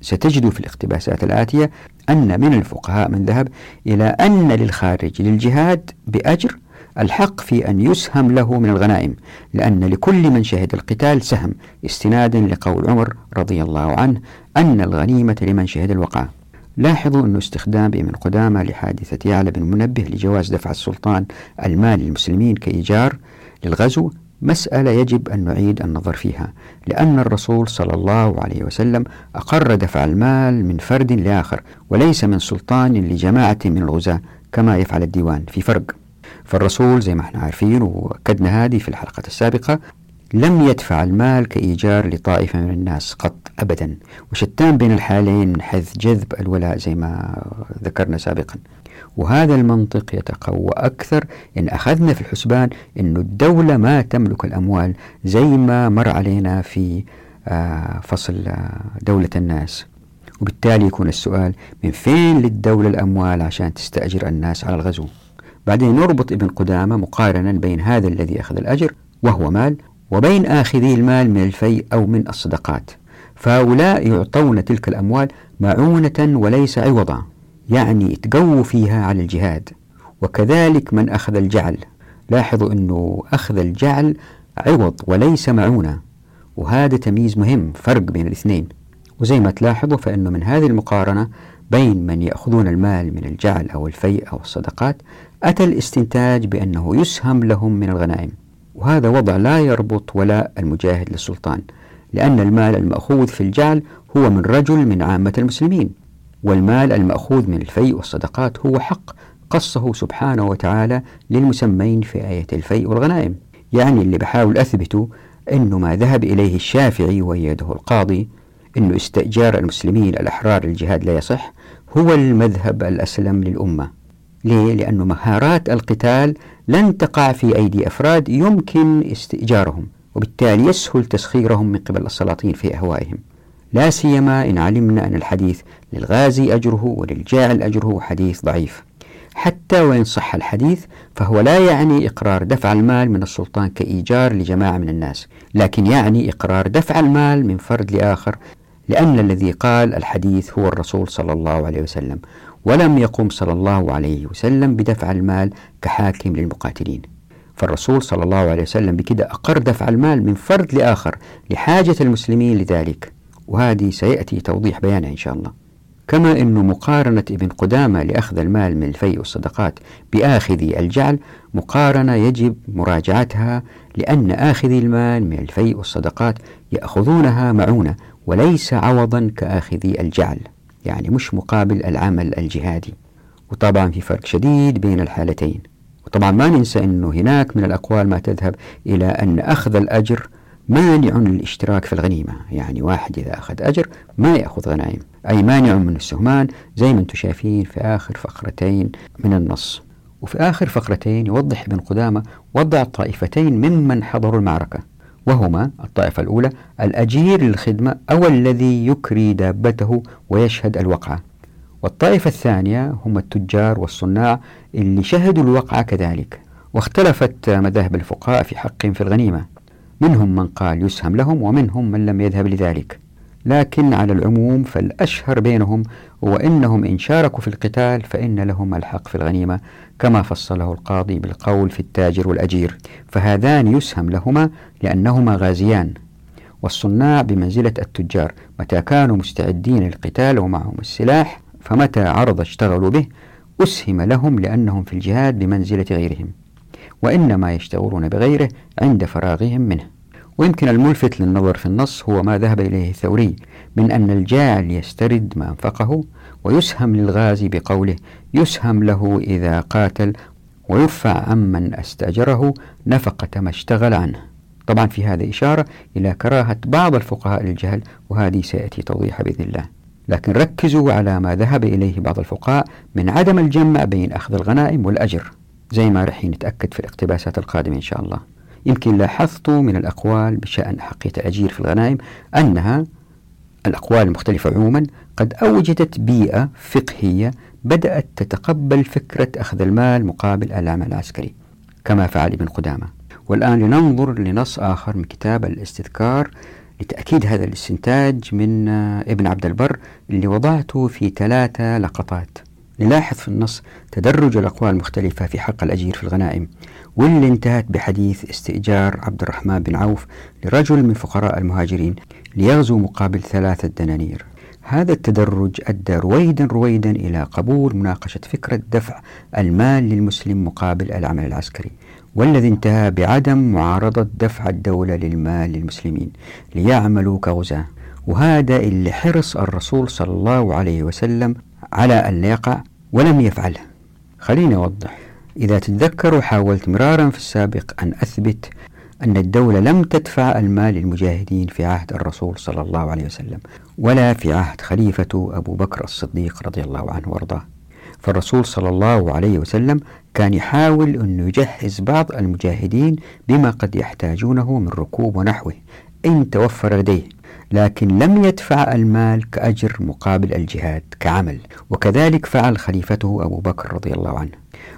ستجد في الاقتباسات الآتية أن من الفقهاء من ذهب إلى أن للخارج للجهاد بأجر الحق في أن يسهم له من الغنائم لأن لكل من شهد القتال سهم استنادا لقول عمر رضي الله عنه أن الغنيمة لمن شهد الوقعة لاحظوا أن استخدام ابن قدامة لحادثة يعلى بن منبه لجواز دفع السلطان المال للمسلمين كإيجار للغزو مسألة يجب أن نعيد النظر فيها لأن الرسول صلى الله عليه وسلم أقر دفع المال من فرد لآخر وليس من سلطان لجماعة من الغزاة كما يفعل الديوان في فرق. فالرسول زي ما إحنا عارفين وأكدنا هذه في الحلقة السابقة لم يدفع المال كإيجار لطائفة من الناس قط أبدا. وشتان بين الحالين من حيث جذب الولاء زي ما ذكرنا سابقا. وهذا المنطق يتقوى أكثر إن أخذنا في الحسبان أن الدولة ما تملك الأموال زي ما مر علينا في آه، فصل آه، دولة الناس. وبالتالي يكون السؤال من فين للدولة الأموال عشان تستأجر الناس على الغزو؟ بعدين نربط ابن قدامة مقارنا بين هذا الذي أخذ الأجر وهو مال وبين آخذي المال من الفيء أو من الصدقات. فهؤلاء يعطون تلك الأموال معونة وليس عوضا. يعني تقووا فيها على الجهاد. وكذلك من أخذ الجعل. لاحظوا أنه أخذ الجعل عوض وليس معونة. وهذا تمييز مهم فرق بين الاثنين. وزي ما تلاحظوا فإنه من هذه المقارنة بين من يأخذون المال من الجعل أو الفيء أو الصدقات أتى الاستنتاج بأنه يسهم لهم من الغنائم. وهذا وضع لا يربط ولاء المجاهد للسلطان لأن المال المأخوذ في الجعل هو من رجل من عامة المسلمين. والمال المأخوذ من الفيء والصدقات هو حق قصه سبحانه وتعالى للمسمين في آية الفيء والغنائم. يعني اللي بحاول أثبته أنه ما ذهب إليه الشافعي ويده القاضي أنه استئجار المسلمين الأحرار للجهاد لا يصح هو المذهب الأسلم للأمة. ليه؟ لأن مهارات القتال لن تقع في أيدي أفراد يمكن استئجارهم وبالتالي يسهل تسخيرهم من قبل السلاطين في أهوائهم. لا سيما إن علمنا أن الحديث للغازي أجره وللجاعل أجره حديث ضعيف. حتى وإن صح الحديث فهو لا يعني إقرار دفع المال من السلطان كإيجار لجماعة من الناس لكن يعني إقرار دفع المال من فرد لآخر لأن الذي قال الحديث هو الرسول صلى الله عليه وسلم ولم يقم صلى الله عليه وسلم بدفع المال كحاكم للمقاتلين. فالرسول صلى الله عليه وسلم بكده أقر دفع المال من فرد لآخر لحاجة المسلمين لذلك. وهذه سيأتي توضيح بيانها إن شاء الله. كما أن مقارنة ابن قدامة لأخذ المال من الفيء والصدقات بآخذي الجعل مقارنة يجب مراجعتها لأن آخذي المال من الفيء والصدقات يأخذونها معونة وليس عوضا كآخذي الجعل يعني مش مقابل العمل الجهادي. وطبعا في فرق شديد بين الحالتين. وطبعا ما ننسى أنه هناك من الأقوال ما تذهب إلى أن أخذ الأجر مانع للاشتراك في الغنيمة. يعني واحد إذا أخذ أجر ما يأخذ غنائم أي مانع من السهمان زي ما أنتم شايفين في آخر فقرتين من النص. وفي آخر فقرتين يوضح ابن قدامة وضع طائفتين ممن حضروا المعركة وهما الطائفة الأولى الأجير للخدمة أو الذي يكري دابته ويشهد الوقعة. والطائفة الثانية هم التجار والصناع اللي شهدوا الوقعة كذلك واختلفت مذاهب الفقهاء في حقهم في الغنيمة. منهم من قال يسهم لهم ومنهم من لم يذهب لذلك. لكن على العموم فالأشهر بينهم هو أنهم إن شاركوا في القتال فإن لهم الحق في الغنيمة كما فصله القاضي بالقول في التاجر والأجير. فهذان يسهم لهما لأنهما غازيان. والصناع بمنزلة التجار متى كانوا مستعدين للقتال ومعهم السلاح فمتى عرض اشتغلوا به أسهم لهم لأنهم في الجهاد بمنزلة غيرهم. وإنما يشتغلون بغيره عند فراغهم منه. ويمكن الملفت للنظر في النص هو ما ذهب إليه الثوري من أن الجاعل يسترد ما أنفقه ويسهم للغازي بقوله يسهم له إذا قاتل ويرفع عمن أستأجره نفقة ما اشتغل عنه. طبعا في هذا إشارة إلى كراهة بعض الفقهاء للجهل وهذه سيأتي توضيحها بإذن الله. لكن ركزوا على ما ذهب إليه بعض الفقهاء من عدم الجمع بين أخذ الغنائم والأجر. زي ما رح نتأكد في الاقتباسات القادمة إن شاء الله. يمكن لاحظت من الأقوال بشأن حقية الأجير في الغنائم أنها الأقوال المختلفة عموما قد أوجدت بيئة فقهية بدأت تتقبل فكرة أخذ المال مقابل العمل العسكري كما فعل ابن قدامة. والآن لننظر لنص آخر من كتاب الاستذكار لتأكيد هذا الاستنتاج من ابن عبد البر اللي وضعته في ثلاثة لقطات. نلاحظ في النص تدرج الأقوال المختلفة في حق الأجير في الغنائم واللي انتهت بحديث استئجار عبد الرحمن بن عوف لرجل من فقراء المهاجرين ليغزو مقابل ثلاثة دنانير. هذا التدرج أدى رويدا رويدا إلى قبول مناقشة فكرة دفع المال للمسلم مقابل العمل العسكري والذي انتهى بعدم معارضة دفع الدولة للمال للمسلمين ليعملوا كغزاة. وهذا اللي حرص الرسول صلى الله عليه وسلم على أن يقع ولم يفعله خليني أوضح. إذا تتذكروا حاولت مرارا في السابق أن أثبت أن الدولة لم تدفع المال للمجاهدين في عهد الرسول صلى الله عليه وسلم ولا في عهد خليفة أبو بكر الصديق رضي الله عنه وأرضاه. فالرسول صلى الله عليه وسلم كان يحاول أن يجهز بعض المجاهدين بما قد يحتاجونه من ركوب ونحوه. إن توفر لديه لكن لم يدفع المال كأجر مقابل الجهاد كعمل. وكذلك فعل خليفته أبو بكر رضي الله عنه.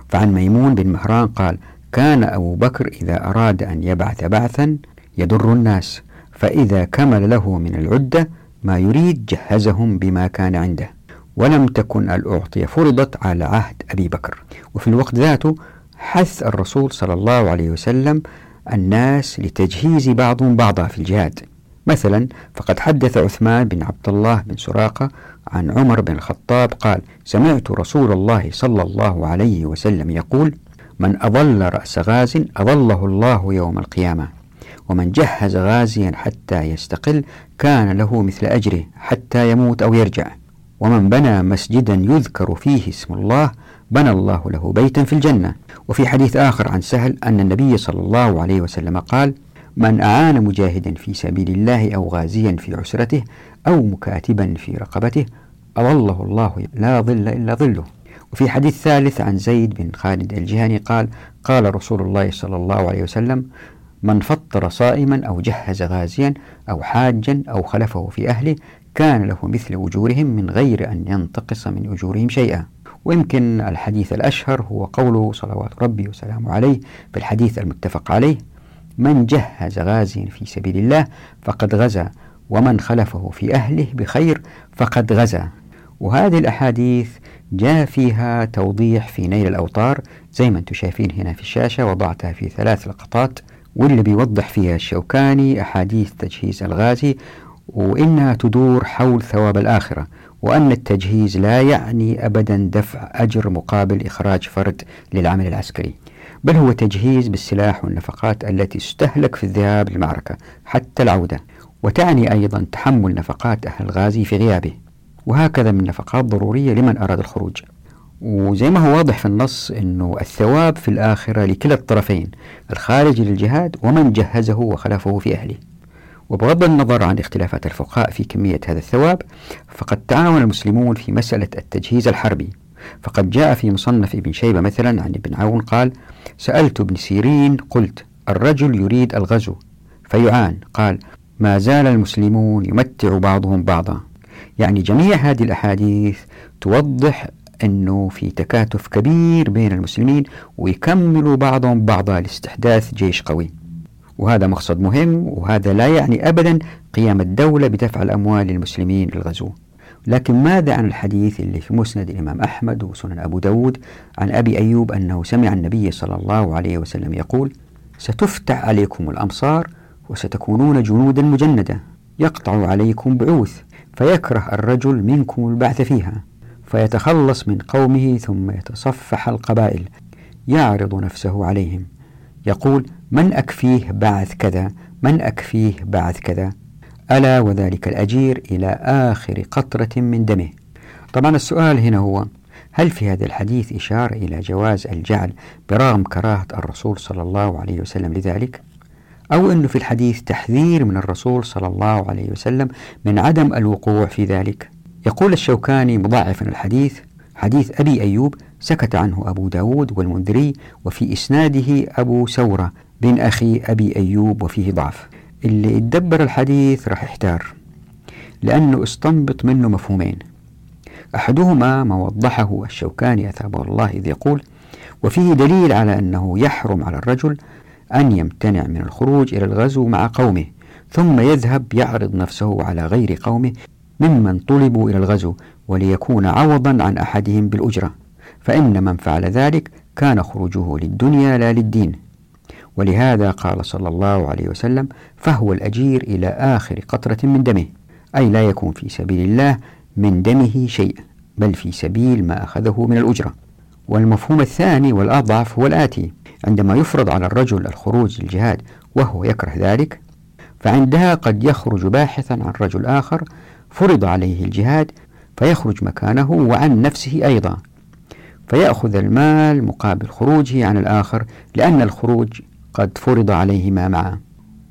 فعن ميمون بن مهران قال كان أبو بكر إذا أراد أن يبعث بعثا يضر الناس فإذا كمل له من العدة ما يريد جهزهم بما كان عنده. ولم تكن الأعطية فرضت على عهد أبي بكر. وفي الوقت ذاته حث الرسول صلى الله عليه وسلم الناس لتجهيز بعضهم بعضا في الجهاد. مثلا فقد حدث عثمان بن عبد الله بن سراقة عن عمر بن الخطاب قال سمعت رسول الله صلى الله عليه وسلم يقول من أضل رأس غاز أضله الله يوم القيامة ومن جهز غازيا حتى يستقل كان له مثل أجره حتى يموت أو يرجع ومن بنى مسجدا يذكر فيه اسم الله بنى الله له بيتا في الجنة وفي حديث آخر عن سهل أن النبي صلى الله عليه وسلم قال من أعان مجاهدا في سبيل الله أو غازيا في عسرته أو مكاتبا في رقبته أظله الله لا ظل إلا ظله. وفي حديث ثالث عن زيد بن خالد الجهني قال قال رسول الله صلى الله عليه وسلم من فطر صائما أو جهز غازيا أو حاجا أو خلفه في أهله كان له مثل أجورهم من غير أن ينتقص من أجورهم شيئا. ويمكن الحديث الأشهر هو قوله صلوات ربي وسلامه عليه في الحديث المتفق عليه. من جهز غازيا في سبيل الله فقد غزا ومن خلفه في أهله بخير فقد غزا. وهذه الأحاديث جاء فيها توضيح في نيل الأوطار زي ما أنتم شايفين هنا في الشاشة وضعتها في ثلاث لقطات واللي بيوضح فيها الشوكاني أحاديث تجهيز الغازي وإنها تدور حول ثواب الآخرة وأن التجهيز لا يعني أبدا دفع أجر مقابل إخراج فرد للعمل العسكري. بل هو تجهيز بالسلاح والنفقات التي تستهلك في الذهاب للمعركة حتى العودة وتعني أيضا تحمل نفقات أهل الغازي في غيابه. وهكذا من نفقات ضرورية لمن أراد الخروج. وزي ما هو واضح في النص أنه الثواب في الآخرة لكلا الطرفين الخارج للجهاد ومن جهزه وخلفه في أهله. وبغض النظر عن اختلافات الفقهاء في كمية هذا الثواب فقد تعاون المسلمون في مسألة التجهيز الحربي. فقد جاء في مصنف ابن شيبة مثلا عن ابن عون قال سألت ابن سيرين قلت الرجل يريد الغزو. فيعان قال ما زال المسلمون يمتع بعضهم بعضا. يعني جميع هذه الأحاديث توضح أنه في تكاتف كبير بين المسلمين ويكملوا بعضهم بعضا لاستحداث جيش قوي. وهذا مقصد مهم وهذا لا يعني أبدا قيام الدولة بدفع الأموال للمسلمين للغزو. لكن ماذا عن الحديث اللي في مسند الإمام أحمد وسنن أبو داود عن أبي أيوب أنه سمع النبي صلى الله عليه وسلم يقول ستفتح عليكم الأمصار وستكونون جنودا مجندة. يقطع عليكم بعوث فيكره الرجل منكم البعث فيها. فيتخلص من قومه ثم يتصفح القبائل. يعرض نفسه عليهم. يقول من أكفيه بعث كذا؟ من أكفيه بعث كذا؟ ألا وذلك الأجير إلى آخر قطرة من دمه. طبعا السؤال هنا هو هل في هذا الحديث إشارة إلى جواز الجعل برغم كراهة الرسول صلى الله عليه وسلم لذلك؟ أو أنه في الحديث تحذير من الرسول صلى الله عليه وسلم من عدم الوقوع في ذلك؟ يقول الشوكاني مضاعفا الحديث حديث أبي أيوب سكت عنه أبو داود والمنذري وفي إسناده أبو سورة بن أخي أبي أيوب وفيه ضعف. اللي يتدبر الحديث راح يحتار لأنه استنبط منه مفهومين. أحدهما ما وضحه الشوكاني أثابه الله إذ يقول وفيه دليل على أنه يحرم على الرجل أن يمتنع من الخروج إلى الغزو مع قومه ثم يذهب يعرض نفسه على غير قومه ممن طلبوا إلى الغزو وليكون عوضا عن أحدهم بالأجرة فإن من فعل ذلك كان خروجه للدنيا لا للدين. ولهذا قال صلى الله عليه وسلم فهو الأجير إلى آخر قطرة من دمه أي لا يكون في سبيل الله من دمه شيء بل في سبيل ما أخذه من الأجرة. والمفهوم الثاني والأضعف هو الآتي عندما يفرض على الرجل الخروج للجهاد وهو يكره ذلك فعندها قد يخرج باحثا عن رجل آخر فرض عليه الجهاد فيخرج مكانه وعن نفسه أيضا فيأخذ المال مقابل خروجه عن الآخر لأن الخروج قد فرض عليهما معا.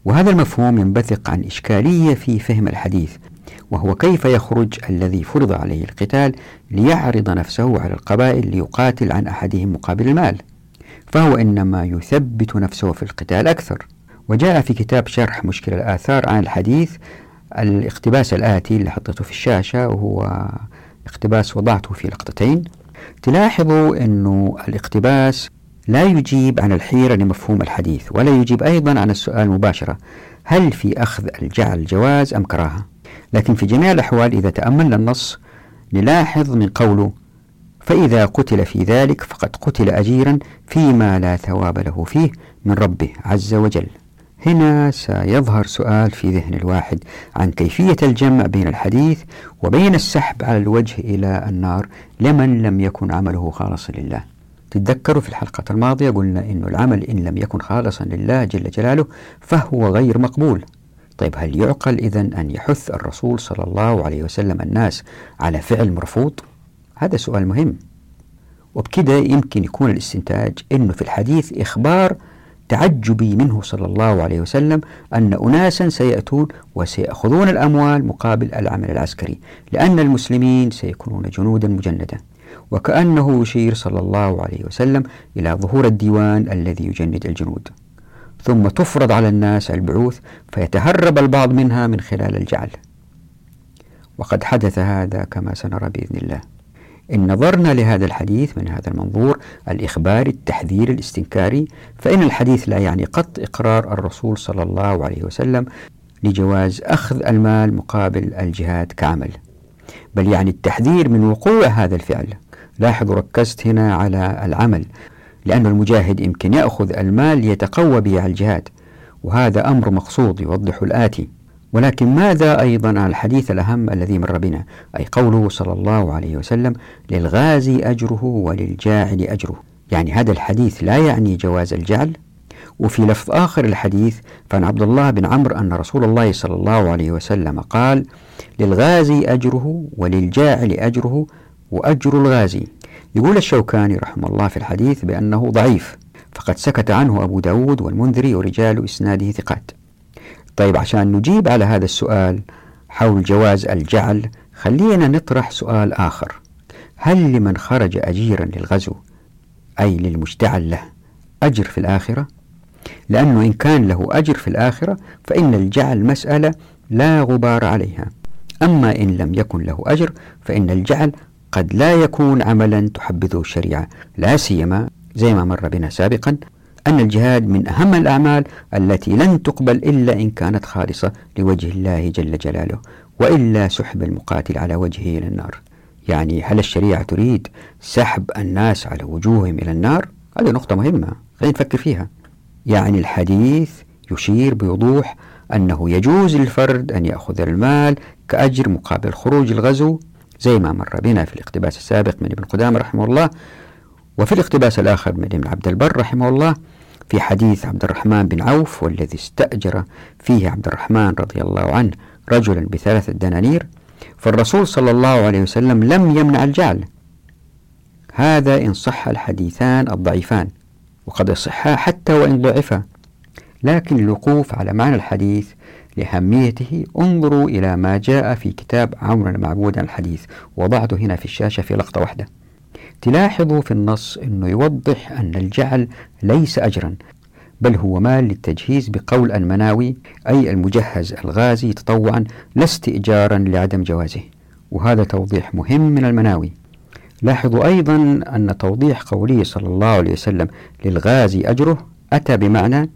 وهذا المفهوم ينبثق عن إشكالية في فهم الحديث وهو كيف يخرج الذي فرض عليه القتال ليعرض نفسه على القبائل ليقاتل عن أحدهم مقابل المال. فهو إنما يثبت نفسه في القتال أكثر. وجاء في كتاب شرح مشكل الآثار عن الحديث الاقتباس الآتي اللي حطيته في الشاشة وهو اقتباس وضعته في لقطتين. تلاحظوا أنه الاقتباس لا يجيب عن الحيرة لمفهوم الحديث ولا يجيب أيضا عن السؤال مباشرة هل في أخذ الجعل جواز أم كراهة؟ لكن في جميع الأحوال إذا تأملنا النص نلاحظ من قوله فإذا قتل في ذلك فقد قتل أجيرا فيما لا ثواب له فيه من ربه عز وجل. هنا سيظهر سؤال في ذهن الواحد عن كيفية الجمع بين الحديث وبين السحب على الوجه إلى النار لمن لم يكن عمله خالصا لله. تتذكروا في الحلقة الماضية قلنا أن العمل إن لم يكن خالصا لله جل جلاله فهو غير مقبول. طيب هل يعقل إذا أن يحث الرسول صلى الله عليه وسلم الناس على فعل مرفوض؟ هذا سؤال مهم. وبكده يمكن يكون الاستنتاج أنه في الحديث إخبار تعجبي منه صلى الله عليه وسلم أن أناسا سيأتون وسيأخذون الأموال مقابل العمل العسكري لأن المسلمين سيكونون جنودا مجندة وكأنه يشير صلى الله عليه وسلم إلى ظهور الديوان الذي يجند الجنود. ثم تفرض على الناس البعوث فيتهرب البعض منها من خلال الجعل. وقد حدث هذا كما سنرى بإذن الله. إن نظرنا لهذا الحديث من هذا المنظور الإخباري التحذير الاستنكاري فإن الحديث لا يعني قط إقرار الرسول صلى الله عليه وسلم لجواز أخذ المال مقابل الجهاد كعمل بل يعني التحذير من وقوع هذا الفعل. لاحظوا ركزت هنا على العمل لأن المجاهد يمكن يأخذ المال ليتقوى به على الجهاد وهذا أمر مقصود يوضح الآتي. ولكن ماذا أيضا عن الحديث الأهم الذي مر بنا؟ أي قوله صلى الله عليه وسلم للغازي أجره وللجاعل أجره. يعني هذا الحديث لا يعني جواز الجعل؟ وفي لفظ آخر الحديث فعن عبد الله بن عمرو أن رسول الله صلى الله عليه وسلم قال للغازي أجره وللجاعل أجره وأجر الغازي. يقول الشوكاني رحمه الله في الحديث بأنه ضعيف فقد سكت عنه أبو داود والمنذري ورجال إسناده ثقات. طيب عشان نجيب على هذا السؤال حول جواز الجعل خلينا نطرح سؤال آخر. هل لمن خرج أجيرا للغزو أي للمشتعل له أجر في الآخرة؟ لأنه إن كان له أجر في الآخرة فإن الجعل مسألة لا غبار عليها. أما إن لم يكن له أجر فإن الجعل قد لا يكون عملا تحبذه الشريعة. لا سيما زي ما مر بنا سابقا أن الجهاد من أهم الأعمال التي لن تقبل إلا إن كانت خالصة لوجه الله جل جلاله وإلا سحب المقاتل على وجهه إلى النار. يعني هل الشريعة تريد سحب الناس على وجوههم إلى النار؟ هذه نقطة مهمة خلينا نفكر فيها. يعني الحديث يشير بوضوح أنه يجوز للفرد أن يأخذ المال كأجر مقابل خروج الغزو زي ما مر بنا في الاقتباس السابق من ابن قدامة رحمه الله وفي الاقتباس الآخر من ابن عبد البر رحمه الله في حديث عبد الرحمن بن عوف والذي استأجر فيه عبد الرحمن رضي الله عنه رجلا بثلاثة دنانير فالرسول صلى الله عليه وسلم لم يمنع الجعل. هذا إن صح الحديثان الضعيفان وقد صحا حتى وإن ضعفا لكن الوقوف على معنى الحديث لأهميته انظروا إلى ما جاء في كتاب عمر المعبود الحديث وضعته هنا في الشاشة في لقطة واحدة. تلاحظوا في النص أنه يوضح أن الجعل ليس أجرا بل هو مال للتجهيز بقول المناوي أي المجهز الغازي تطوعا لا استئجارا لعدم جوازه. وهذا توضيح مهم من المناوي. لاحظوا أيضا أن توضيح قوله صلى الله عليه وسلم للغازي أجره أتى بمعنى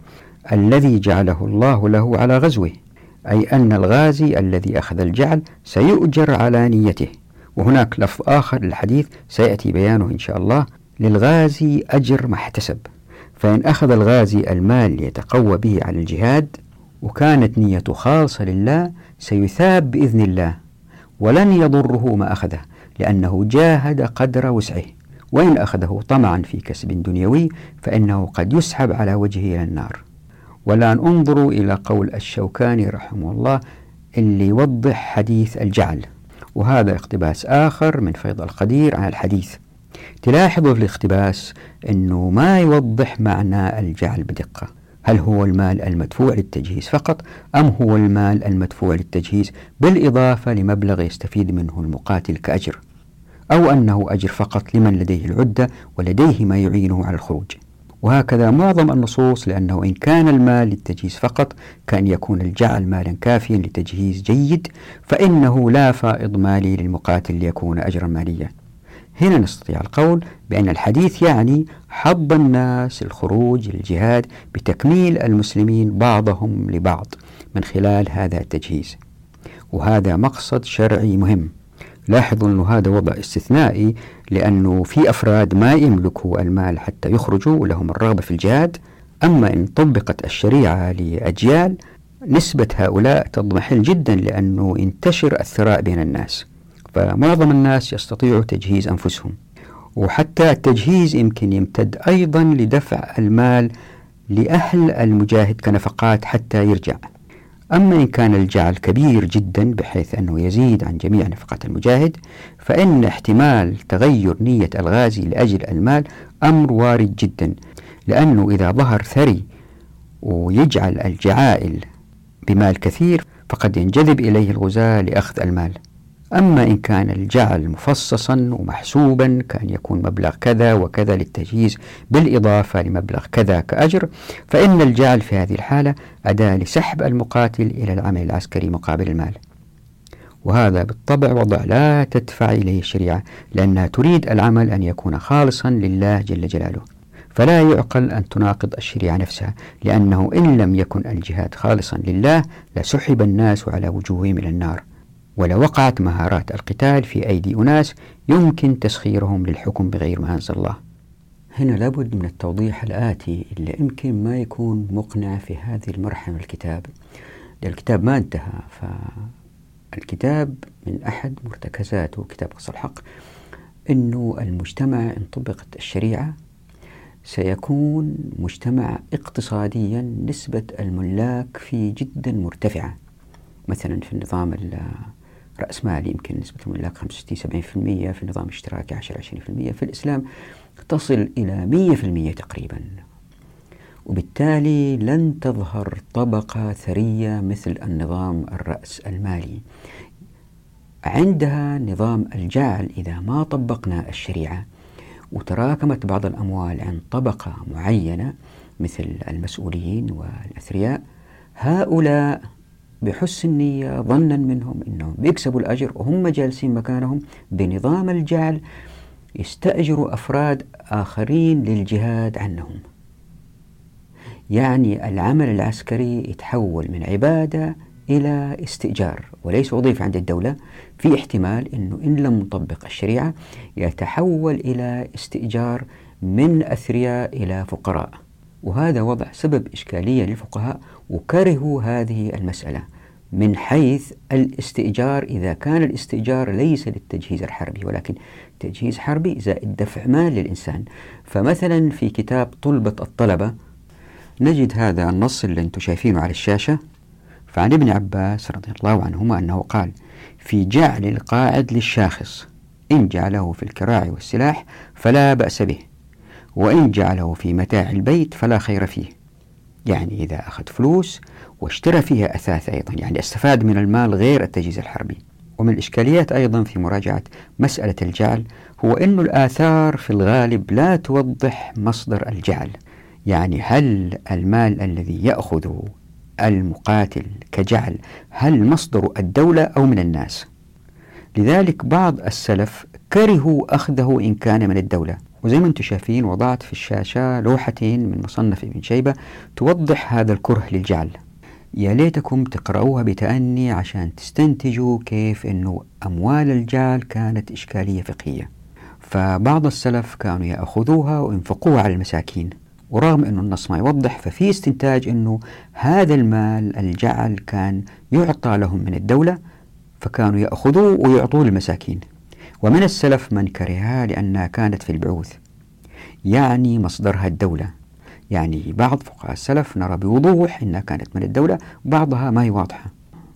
الذي جعله الله له على غزوه. أي أن الغازي الذي أخذ الجعل سيؤجر على نيته. وهناك لفظ آخر للحديث سيأتي بيانه إن شاء الله. للغازي أجر ما احتسب. فإن أخذ الغازي المال ليتقوى به على الجهاد وكانت نيته خالصة لله سيثاب بإذن الله. ولن يضره ما أخذه لأنه جاهد قدر وسعه. وإن أخذه طمعا في كسب دنيوي فإنه قد يسحب على وجهه إلى النار. والآن انظروا إلى قول الشوكاني رحمه الله اللي يوضح حديث الجعل. وهذا اقتباس آخر من فيض القدير عن الحديث. تلاحظوا في الاقتباس أنه ما يوضح معنى الجعل بدقة. هل هو المال المدفوع للتجهيز فقط أم هو المال المدفوع للتجهيز بالإضافة لمبلغ يستفيد منه المقاتل كأجر؟ أو أنه أجر فقط لمن لديه العدة ولديه ما يعينه على الخروج. وهكذا معظم النصوص لأنه إن كان المال للتجهيز فقط كأن يكون الجعل مالا كافيا لتجهيز جيد فإنه لا فائض مالي للمقاتل ليكون أجرا ماليا. هنا نستطيع القول بأن الحديث يعني حض الناس الخروج للجهاد بتكميل المسلمين بعضهم لبعض من خلال هذا التجهيز. وهذا مقصد شرعي مهم. لاحظوا أن هذا وضع استثنائي لأنه في أفراد ما يملكوا المال حتى يخرجوا ولهم الرغبة في الجهاد. أما إن طبقت الشريعة لأجيال نسبة هؤلاء تضمحل جدا لأنه ينتشر الثراء بين الناس فمعظم الناس يستطيعوا تجهيز أنفسهم. وحتى التجهيز يمكن يمتد أيضا لدفع المال لأهل المجاهد كنفقات حتى يرجع. أما إن كان الجعل كبير جدا بحيث أنه يزيد عن جميع نفقات المجاهد فإن احتمال تغير نية الغازي لأجل المال أمر وارد جدا لأنه إذا ظهر ثري ويجعل الجعائل بمال كثير فقد ينجذب إليه الغزاة لأخذ المال. أما إن كان الجعل مفصصا ومحسوبا كان يكون مبلغ كذا وكذا للتجهيز بالإضافة لمبلغ كذا كأجر فإن الجعل في هذه الحالة أداة لسحب المقاتل إلى العمل العسكري مقابل المال. وهذا بالطبع وضع لا تدفع إليه الشريعة لأنها تريد العمل أن يكون خالصا لله جل جلاله. فلا يعقل أن تناقض الشريعة نفسها لأنه إن لم يكن الجهاد خالصا لله لسحب الناس على وجوههم إلى النار. ولوقعت مهارات القتال في أيدي أناس يمكن تسخيرهم للحكم بغير ما أنزل الله. هنا لابد من التوضيح الآتي اللي يمكن ما يكون مقنع في هذه المرحلة من الكتاب. الكتاب ما انتهى فالكتاب من أحد مرتكزاته كتاب قص الحق أنه المجتمع إن طبقت الشريعة سيكون مجتمع اقتصاديا نسبة الملاك فيه جدا مرتفعة. مثلا في النظام رأسمالي يمكن نسبة الملاك 65 70% في النظام الاشتراكي 10 20% في الإسلام تصل إلى 100% تقريبا. وبالتالي لن تظهر طبقة ثرية مثل النظام الرأس المالي. عندها نظام الجعل إذا ما طبقنا الشريعة وتراكمت بعض الأموال عند طبقة معينة مثل المسؤولين والأثرياء. هؤلاء بحسن النية ظنا منهم أنهم بيكسبوا الأجر وهم جالسين مكانهم بنظام الجعل يستأجروا أفراد آخرين للجهاد عنهم. يعني العمل العسكري يتحول من عبادة إلى استئجار وليس وظيفة عند الدولة في احتمال أنه إن لم نطبق الشريعة يتحول إلى استئجار من أثرياء إلى فقراء. وهذا وضع سبب إشكالية للفقهاء وكرهوا هذه المسألة. من حيث الاستئجار إذا كان الاستئجار ليس للتجهيز الحربي ولكن تجهيز حربي زائد دفع مال للإنسان. فمثلا في كتاب طلبة الطلبة نجد هذا النص اللي أنتم شايفينه على الشاشة فعن ابن عباس رضي الله عنهما أنه قال في جعل القاعد للشاخص إن جعله في الكراع والسلاح فلا بأس به وإن جعله في متاع البيت فلا خير فيه. يعني إذا أخذ فلوس واشترى فيها أثاث أيضا. يعني استفاد من المال غير التجهيز الحربي. ومن الإشكاليات أيضا في مراجعة مسألة الجعل هو أن الآثار في الغالب لا توضح مصدر الجعل. يعني هل المال الذي يأخذ المقاتل كجعل هل مصدر الدولة أو من الناس؟ لذلك بعض السلف كرهوا أخذه إن كان من الدولة. وزي ما أنتم شايفين وضعت في الشاشة لوحتين من مصنف ابن شيبة توضح هذا الكره للجعل. يا ليتكم تقرأوها بتأني عشان تستنتجوا كيف أنه أموال الجعل كانت إشكالية فقهية. فبعض السلف كانوا يأخذوها وينفقوها على المساكين. ورغم أنه النص ما يوضح ففي استنتاج أنه هذا المال الجعل كان يعطى لهم من الدولة فكانوا يأخذوه ويعطوه للمساكين. ومن السلف من كرهها لأنها كانت في البعوث. يعني مصدرها الدولة. يعني بعض فقهاء السلف نرى بوضوح أنها كانت من الدولة بعضها ما هي واضحة.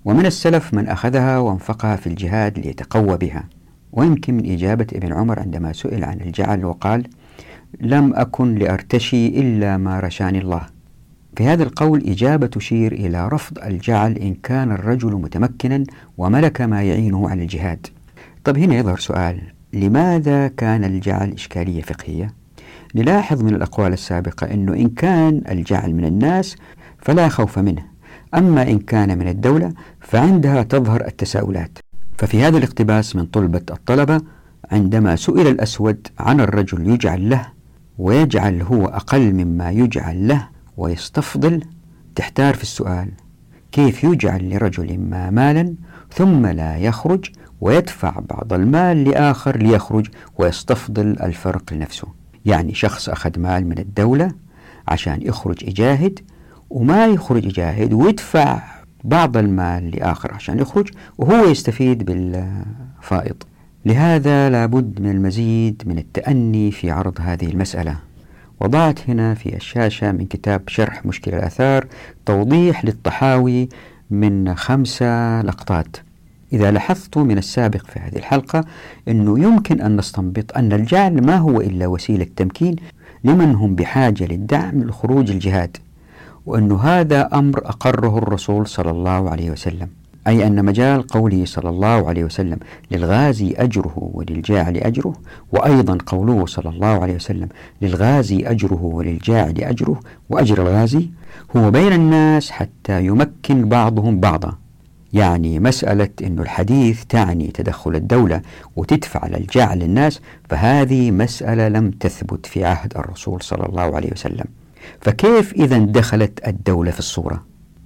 ومن السلف من أخذها وانفقها في الجهاد ليتقوى بها. ويمكن من إجابة ابن عمر عندما سئل عن الجعل وقال لم أكن لأرتشي إلا ما رشاني الله. في هذا القول إجابة تشير إلى رفض الجعل إن كان الرجل متمكنا وملك ما يعينه على الجهاد. طب هنا يظهر سؤال لماذا كان الجعل إشكالية فقهية؟ نلاحظ من الأقوال السابقة أنه إن كان الجعل من الناس فلا خوف منه. أما إن كان من الدولة فعندها تظهر التساؤلات. ففي هذا الاقتباس من طلبة الطلبة عندما سئل الأسود عن الرجل يجعل له ويجعل هو أقل مما يجعل له ويستفضل تحتار في السؤال كيف يجعل لرجل ما مالا ثم لا يخرج ويدفع بعض المال لآخر ليخرج ويستفضل الفرق لنفسه؟ يعني شخص أخذ مال من الدولة عشان يخرج يجاهد وما يخرج يجاهد ويدفع بعض المال لآخر عشان يخرج وهو يستفيد بالفائض. لهذا لابد من المزيد من التأني في عرض هذه المسألة. وضعت هنا في الشاشة من كتاب شرح مشكل الآثار توضيح للطحاوي من خمسة لقطات. إذا لاحظت من السابق في هذه الحلقة أنه يمكن أن نستنبط أن الجعل ما هو إلا وسيلة تمكين لمن هم بحاجة للدعم لخروج الجهاد وأن هذا أمر أقره الرسول صلى الله عليه وسلم أي أن مجال قوله صلى الله عليه وسلم للغازي أجره وللجاعل أجره وأيضا قوله صلى الله عليه وسلم للغازي أجره وللجاعل أجره وأجر الغازي هو بين الناس حتى يمكن بعضهم بعضا. يعني مسألة أن الحديث تعني تدخل الدولة وتدفع للجاعل للناس فهذه مسألة لم تثبت في عهد الرسول صلى الله عليه وسلم. فكيف إذا دخلت الدولة في الصورة؟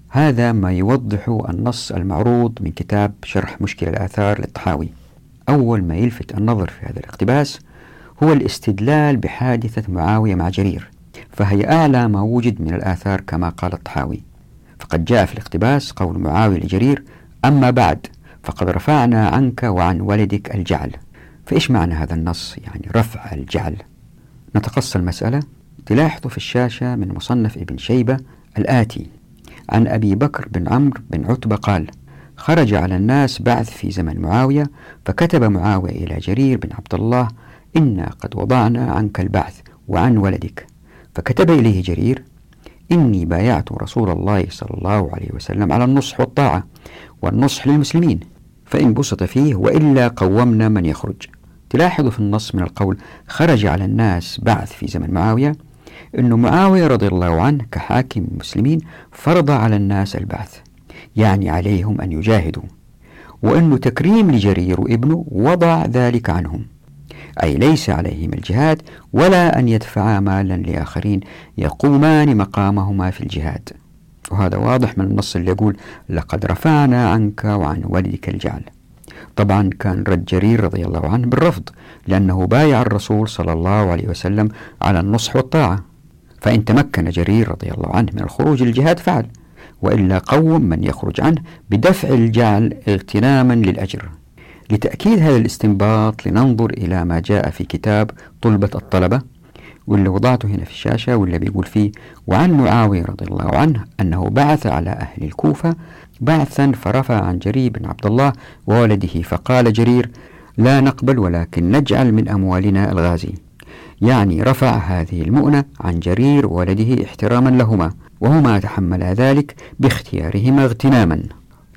هذا ما يوضح النص المعروض من كتاب شرح مشكل الآثار للطحاوي. أول ما يلفت النظر في هذا الاقتباس هو الاستدلال بحادثة معاوية مع جرير فهي أعلى ما وجد من الآثار كما قال الطحاوي. فقد جاء في الاقتباس قول معاوية لجرير أما بعد فقد رفعنا عنك وعن ولدك الجعل. فإيش معنى هذا النص؟ يعني رفع الجعل. نتقصى المسألة. تلاحظوا في الشاشة من مصنف ابن شيبة الآتي عن أبي بكر بن عمرو بن عتبة قال خرج على الناس بعث في زمن معاوية فكتب معاوية إلى جرير بن عبد الله إنا قد وضعنا عنك البعث وعن ولدك. فكتب إليه جرير إني بايعت رسول الله صلى الله عليه وسلم على النصح والطاعة والنصح للمسلمين. فإن بسط فيه وإلا قومنا من يخرج. تلاحظ في النص من القول خرج على الناس بعث في زمن معاوية أن معاوية رضي الله عنه كحاكم المسلمين فرض على الناس البعث يعني عليهم أن يجاهدوا وأن تكريم لجرير وابنه وضع ذلك عنهم. أي ليس عليهم الجهاد ولا أن يدفعا مالا لآخرين يقومان مقامهما في الجهاد. وهذا واضح من النص اللي يقول لقد رفعنا عنك وعن ولدك الجعل. طبعا كان رد جرير رضي الله عنه بالرفض لأنه بايع الرسول صلى الله عليه وسلم على النصح والطاعة. فإن تمكن جرير رضي الله عنه من الخروج للجهاد فعل وإلا قوم من يخرج عنه بدفع الجعل اغتناما للأجر. لتأكيد هذا الاستنباط لننظر إلى ما جاء في كتاب طلبة الطلبة واللي وضعته هنا في الشاشة واللي بيقول فيه وعن معاوية رضي الله عنه أنه بعث على أهل الكوفة بعثا فرفع عن جرير بن عبد الله وولده فقال جرير لا نقبل ولكن نجعل من أموالنا الغازي. يعني رفع هذه المؤنة عن جرير وولده احتراما لهما وهما تحملا ذلك باختيارهما اغتناما.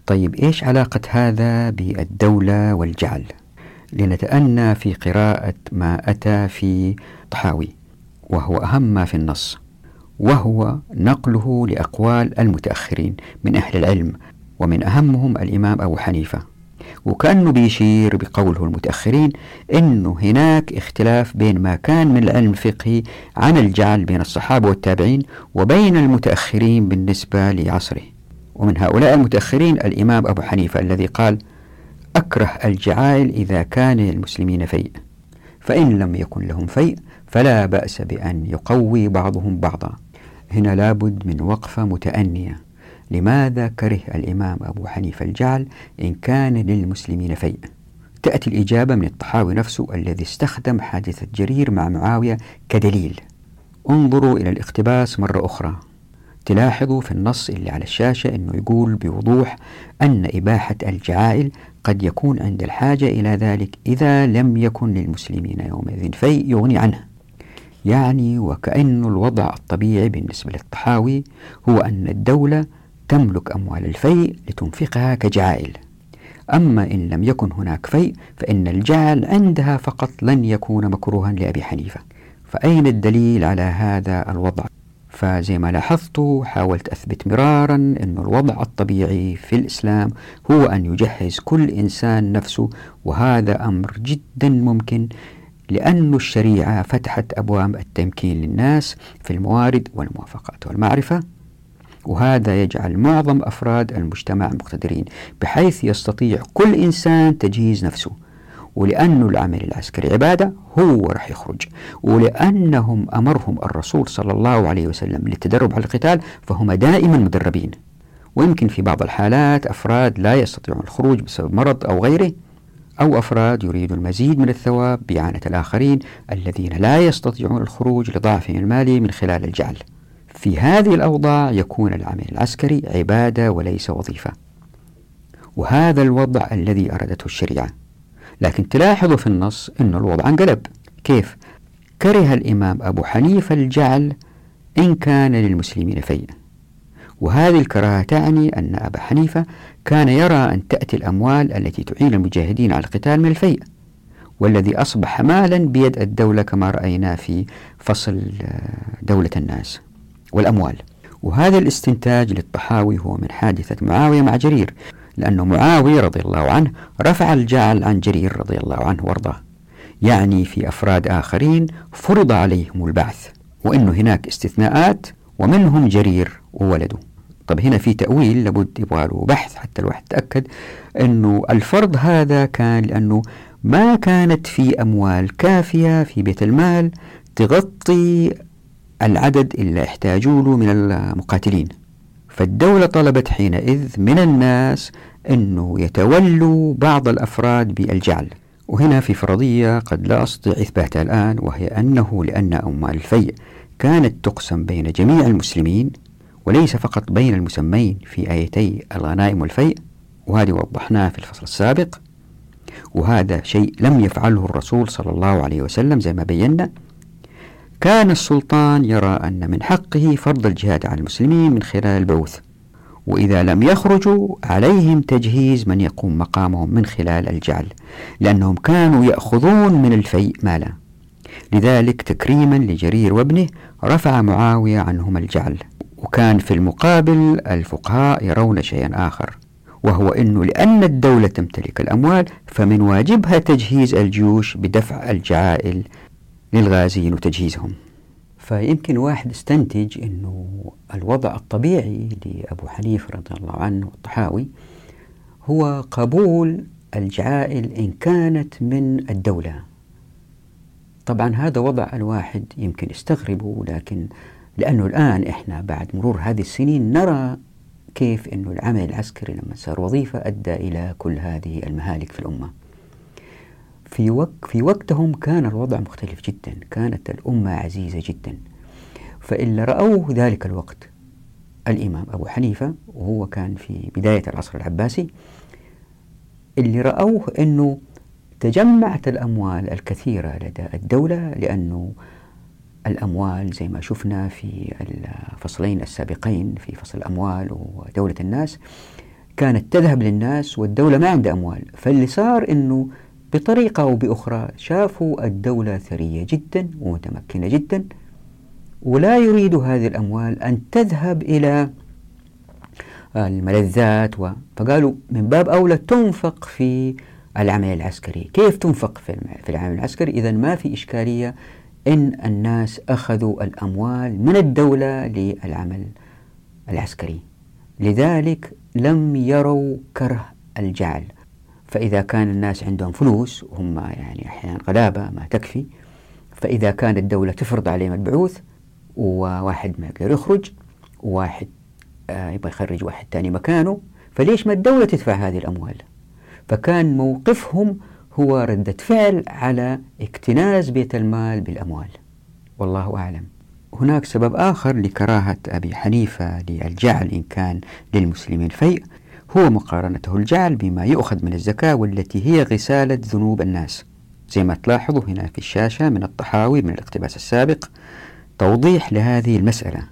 طيب إيش علاقة هذا بالدولة والجعل؟ لنتأنى في قراءة ما أتى في طحاوي وهو أهم ما في النص وهو نقله لأقوال المتأخرين من أهل العلم ومن أهمهم الإمام أبو حنيفة. وكأنه بيشير بقوله المتأخرين أنه هناك اختلاف بين ما كان من العلم الفقهي عن الجعل بين الصحابة والتابعين وبين المتأخرين بالنسبة لعصره. ومن هؤلاء المتأخرين الإمام أبو حنيفة الذي قال أكره الجعائل إذا كان للمسلمين فيء فإن لم يكن لهم فيء فلا بأس بأن يقوي بعضهم بعضا. هنا لابد من وقفة متأنية. لماذا كره الإمام أبو حنيفة الجعل إن كان للمسلمين فيء؟ تأتي الإجابة من الطحاوي نفسه الذي استخدم حادثة جرير مع معاوية كدليل. انظروا إلى الاقتباس مرة أخرى. تلاحظوا في النص اللي على الشاشة أنه يقول بوضوح أن إباحة الجعائل قد يكون عند الحاجة إلى ذلك إذا لم يكن للمسلمين يومئذ. فيء يغني عنه يعني وكأن الوضع الطبيعي بالنسبة للطحاوي هو أن الدولة تملك أموال الفيء لتنفقها كجعائل. أما إن لم يكن هناك فيء فإن الجعل عندها فقط لن يكون مكروها لأبي حنيفة. فأين الدليل على هذا الوضع؟ فزي ما لاحظت حاولت أثبت مرارا أن الوضع الطبيعي في الإسلام هو أن يجهز كل إنسان نفسه وهذا أمر جدا ممكن لأن الشريعة فتحت أبواب التمكين للناس في الموارد والموافقات والمعرفة وهذا يجعل معظم أفراد المجتمع مقتدرين بحيث يستطيع كل إنسان تجهيز نفسه. ولأن العمل العسكري عبادة هو راح يخرج. ولأنهم أمرهم الرسول صلى الله عليه وسلم للتدرب على القتال فهم دائما مدربين. ويمكن في بعض الحالات أفراد لا يستطيعون الخروج بسبب مرض أو غيره أو أفراد يريدوا المزيد من الثواب بإعانة الآخرين الذين لا يستطيعون الخروج لضعفهم المالي من خلال الجعل. في هذه الأوضاع يكون العمل العسكري عبادة وليس وظيفة. وهذا الوضع الذي أرادته الشريعة. لكن تلاحظوا في النص أن الوضع انقلب. كيف؟ كره الإمام أبو حنيفة الجعل إن كان للمسلمين فيء وهذه الكراهة تعني أن أبا حنيفة كان يرى أن تأتي الأموال التي تعين المجاهدين على القتال من الفيء والذي أصبح مالا بيد الدولة كما رأينا في فصل آه، دولة الناس والأموال. وهذا الاستنتاج للطحاوي هو من حادثة معاوية مع جرير. لأن معاوية رضي الله عنه رفع الجعل عن جرير رضي الله عنه وارضاه. يعني في أفراد آخرين فرض عليهم البعث وأنه هناك استثناءات ومنهم جرير وولده. طب هنا في تأويل لابد يبغى له بحث حتى الواحد تأكد أنه الفرض هذا كان لأنه ما كانت في أموال كافية في بيت المال تغطي العدد اللي احتاجوا له من المقاتلين. فالدولة طلبت حينئذ من الناس أنه يتولوا بعض الأفراد بالجعل. وهنا في فرضية قد لا أستطيع إثباتها الآن وهي أنه لأن أموال الفيء كانت تقسم بين جميع المسلمين وليس فقط بين المسمين في آيتي الغنائم والفيء وهذه وضحناه في الفصل السابق. وهذا شيء لم يفعله الرسول صلى الله عليه وسلم زي ما بينا. كان السلطان يرى أن من حقه فرض الجهاد على المسلمين من خلال البعوث وإذا لم يخرجوا عليهم تجهيز من يقوم مقامهم من خلال الجعل لأنهم كانوا يأخذون من الفيء مالا. لذلك تكريما لجرير وابنه رفع معاوية عنهم الجعل وكان في المقابل الفقهاء يرون شيئا آخر وهو أنه لأن الدولة تمتلك الأموال فمن واجبها تجهيز الجيوش بدفع الجعائل للغازيين وتجهيزهم. فيمكن واحد استنتج أنه الوضع الطبيعي لأبو حنيفة رضي الله عنه والطحاوي هو قبول الجعائل إن كانت من الدولة. طبعا هذا وضع الواحد يمكن يستغربه لكن لأنه الآن إحنا بعد مرور هذه السنين نرى كيف أنه العمل العسكري لما صار وظيفة أدى إلى كل هذه المهالك في الأمة. في, وق في وقتهم كان الوضع مختلف جدا كانت الأمة عزيزة جدا. فإلا رأوه ذلك الوقت الإمام أبو حنيفة وهو كان في بداية العصر العباسي اللي رأوه أنه تجمعت الأموال الكثيرة لدى الدولة لأنه الأموال زي ما شفنا في الفصلين السابقين في فصل الأموال ودولة الناس كانت تذهب للناس والدولة ما عندها أموال. فاللي صار أنه بطريقة أو بأخرى شافوا الدولة ثرية جدا ومتمكنة جدا ولا يريد هذه الأموال أن تذهب إلى الملذات و... فقالوا من باب أولى تنفق في العمل العسكري. كيف تنفق في العمل العسكري؟ إذا ما في إشكالية إن الناس أخذوا الأموال من الدولة للعمل العسكري. لذلك لم يروا كره الجعل. فإذا كان الناس عندهم فلوس وهم يعني أحيانا غلابة ما تكفي. فإذا كانت الدولة تفرض عليهم البعوث وواحد ما يقدر يخرج وواحد آه يبغى يخرج واحد ثاني مكانه فليش ما الدولة تدفع هذه الأموال؟ فكان موقفهم هو ردة فعل على اكتناز بيت المال بالأموال. والله أعلم. هناك سبب آخر لكراهة أبي حنيفة للجعل إن كان للمسلمين. فيء هو مقارنته الجعل بما يؤخذ من الزكاة والتي هي غسالة ذنوب الناس. زي ما تلاحظوا هنا في الشاشة من الطحاوي من الاقتباس السابق توضيح لهذه المسألة.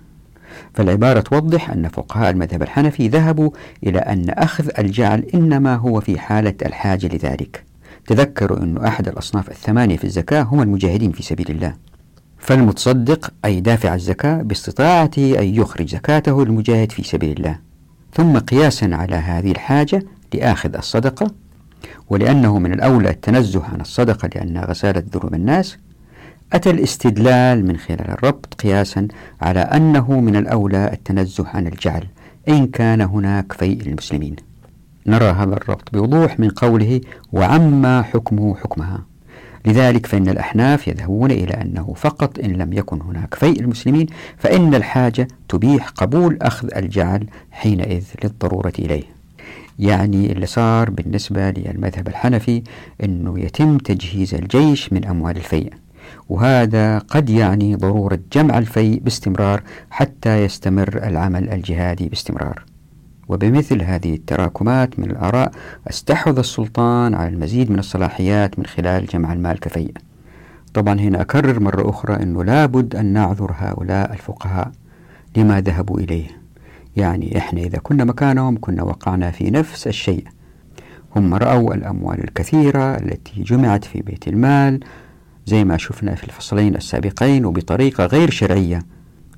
فالعبارة توضح أن فقهاء المذهب الحنفي ذهبوا إلى أن أخذ الجعل إنما هو في حالة الحاجة لذلك. تذكروا أن أحد الأصناف الثمانية في الزكاة هم المجاهدين في سبيل الله. فالمتصدق أي دافع الزكاة باستطاعته أن يخرج زكاته للمجاهد في سبيل الله. ثم قياسا على هذه الحاجة لآخذ الصدقة ولأنه من الأولى التنزه عن الصدقة لأنها غسالة ذنوب الناس. أتى الاستدلال من خلال الربط قياسا على أنه من الأولى التنزه عن الجعل إن كان هناك فيء للمسلمين. نرى هذا الربط بوضوح من قوله وعما حكمه حكمها. لذلك فإن الأحناف يذهبون إلى أنه فقط إن لم يكن هناك فيء المسلمين فإن الحاجة تبيح قبول أخذ الجعل حينئذ للضرورة إليه. يعني اللي صار بالنسبة للمذهب الحنفي أنه يتم تجهيز الجيش من أموال الفيء. وهذا قد يعني ضرورة جمع الفيء باستمرار حتى يستمر العمل الجهادي باستمرار. وبمثل هذه التراكمات من الآراء استحوذ السلطان على المزيد من الصلاحيات من خلال جمع المال كفيء. طبعا هنا أكرر مرة أخرى أنه لابد أن نعذر هؤلاء الفقهاء. لما ذهبوا إليه؟ يعني إحنا إذا كنا مكانهم كنا وقعنا في نفس الشيء. هم رأوا الأموال الكثيرة التي جمعت في بيت المال زي ما شفنا في الفصلين السابقين وبطريقة غير شرعية.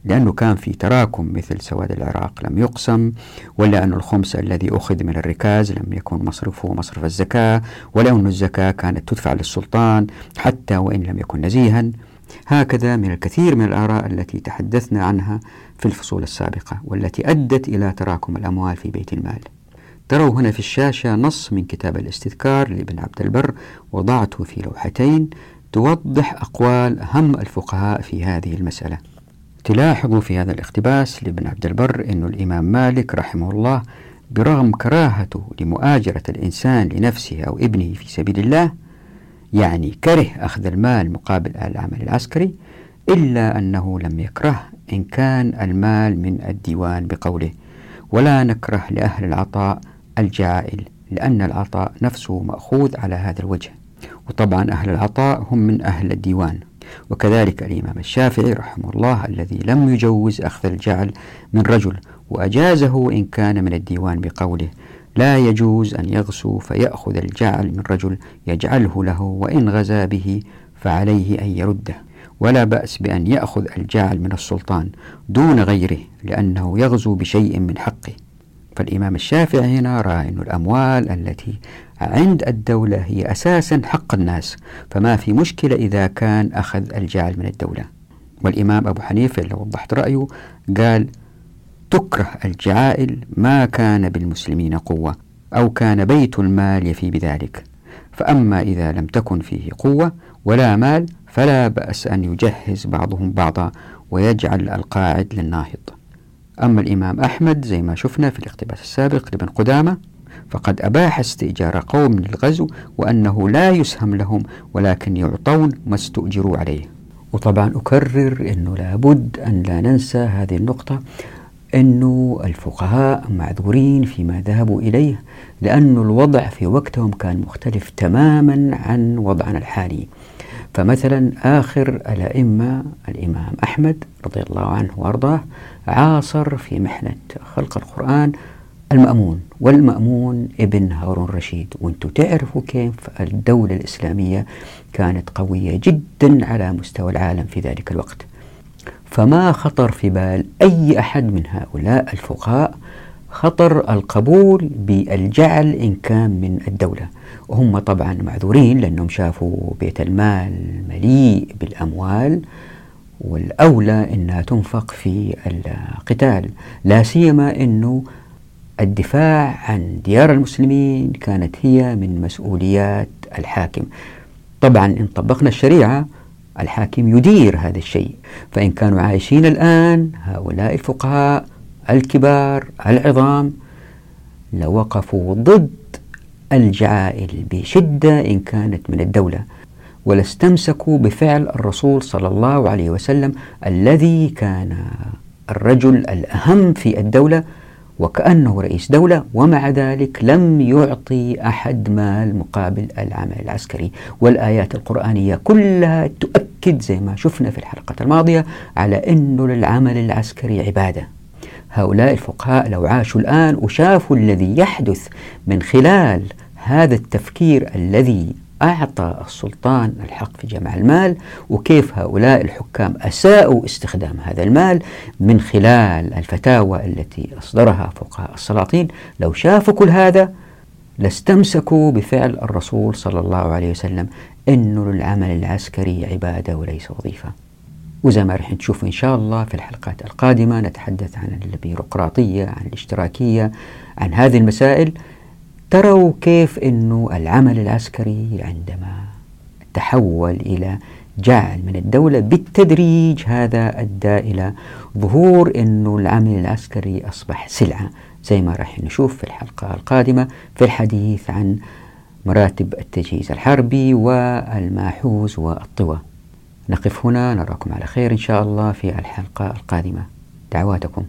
لأنه كان في تراكم مثل سواد العراق لم يقسم ولا أن الخمس الذي أخذ من الركاز لم يكن مصرفه مصرف الزكاة ولا أن الزكاة كانت تدفع للسلطان حتى وإن لم يكن نزيها. هكذا من الكثير من الآراء التي تحدثنا عنها في الفصول السابقة والتي أدت إلى تراكم الأموال في بيت المال. تروا هنا في الشاشة نص من كتاب الاستذكار لابن عبد البر وضعته في لوحتين توضح أقوال أهم الفقهاء في هذه المسألة. تلاحظوا في هذا الاقتباس لابن عبد البر أن الإمام مالك رحمه الله برغم كراهته لمؤاجرة الإنسان لنفسه أو ابنه في سبيل الله يعني كره أخذ المال مقابل العمل العسكري إلا أنه لم يكره إن كان المال من الديوان بقوله ولا نكره لأهل العطاء الجائل لأن العطاء نفسه مأخوذ على هذا الوجه. وطبعا أهل العطاء هم من أهل الديوان. وكذلك الإمام الشافعي رحمه الله الذي لم يجوز أخذ الجعل من رجل وأجازه إن كان من الديوان بقوله لا يجوز أن يغسو فيأخذ الجعل من رجل يجعله له وإن غزا به فعليه أن يرده. ولا بأس بأن يأخذ الجعل من السلطان دون غيره لأنه يغزو بشيء من حقه. فالإمام الشافعي هنا رأى أن الأموال التي عند الدولة هي أساسا حق الناس فما في مشكلة إذا كان أخذ الجعل من الدولة. والإمام أبو حنيفة اللي وضحت رأيه قال تكره الجعائل ما كان بالمسلمين قوة أو كان بيت المال يفي بذلك. فأما إذا لم تكن فيه قوة ولا مال فلا بأس أن يجهز بعضهم بعضا ويجعل القاعد للناهض. أما الإمام أحمد زي ما شفنا في الاقتباس السابق لابن قدامة فقد أباح استئجار قوم للغزو وأنه لا يسهم لهم ولكن يعطون ما استؤجروا عليه. وطبعا أكرر أنه لابد أن لا ننسى هذه النقطة أنه الفقهاء معذورين فيما ذهبوا إليه لأن الوضع في وقتهم كان مختلف تماما عن وضعنا الحالي. فمثلا آخر الأئمة الإمام أحمد رضي الله عنه وأرضاه عاصر في محنة خلق القرآن المأمون والمأمون ابن هارون رشيد. وأنتم تعرفوا كيف الدولة الإسلامية كانت قوية جدا على مستوى العالم في ذلك الوقت. فما خطر في بال أي أحد من هؤلاء الفقهاء خطر القبول بالجعل إن كان من الدولة. وهم طبعا معذورين لأنهم شافوا بيت المال مليء بالأموال والأولى أنها تنفق في القتال. لا سيما أنه الدفاع عن ديار المسلمين كانت هي من مسؤوليات الحاكم. طبعا إن طبقنا الشريعة الحاكم يدير هذا الشيء. فإن كانوا عايشين الآن هؤلاء الفقهاء الكبار العظام لوقفوا ضد الجعائل بشدة إن كانت من الدولة ولاستمسكوا بفعل الرسول صلى الله عليه وسلم الذي كان الرجل الأهم في الدولة وكأنه رئيس دولة ومع ذلك لم يعطي أحد مال مقابل العمل العسكري. والآيات القرآنية كلها تؤكد زي ما شفنا في الحلقة الماضية على أنه للعمل العسكري عبادة. هؤلاء الفقهاء لو عاشوا الآن وشافوا الذي يحدث من خلال هذا التفكير الذي أعطى السلطان الحق في جمع المال وكيف هؤلاء الحكام أساءوا استخدام هذا المال من خلال الفتاوى التي أصدرها فقهاء السلاطين. لو شافوا كل هذا لاستمسكوا بفعل الرسول صلى الله عليه وسلم. أنه العمل العسكري عبادة وليس وظيفة. وزي ما رح نشوف إن شاء الله في الحلقات القادمة نتحدث عن البيروقراطية عن الاشتراكية عن هذه المسائل. تروا كيف أنه العمل العسكري عندما تحول إلى جعل من الدولة بالتدريج هذا أدى إلى ظهور أنه العمل العسكري أصبح سلعة زي ما راح نشوف في الحلقة القادمة في الحديث عن مراتب التجهيز الحربي والماحوز والطوى. نقف هنا نراكم على خير إن شاء الله في الحلقة القادمة. دعواتكم.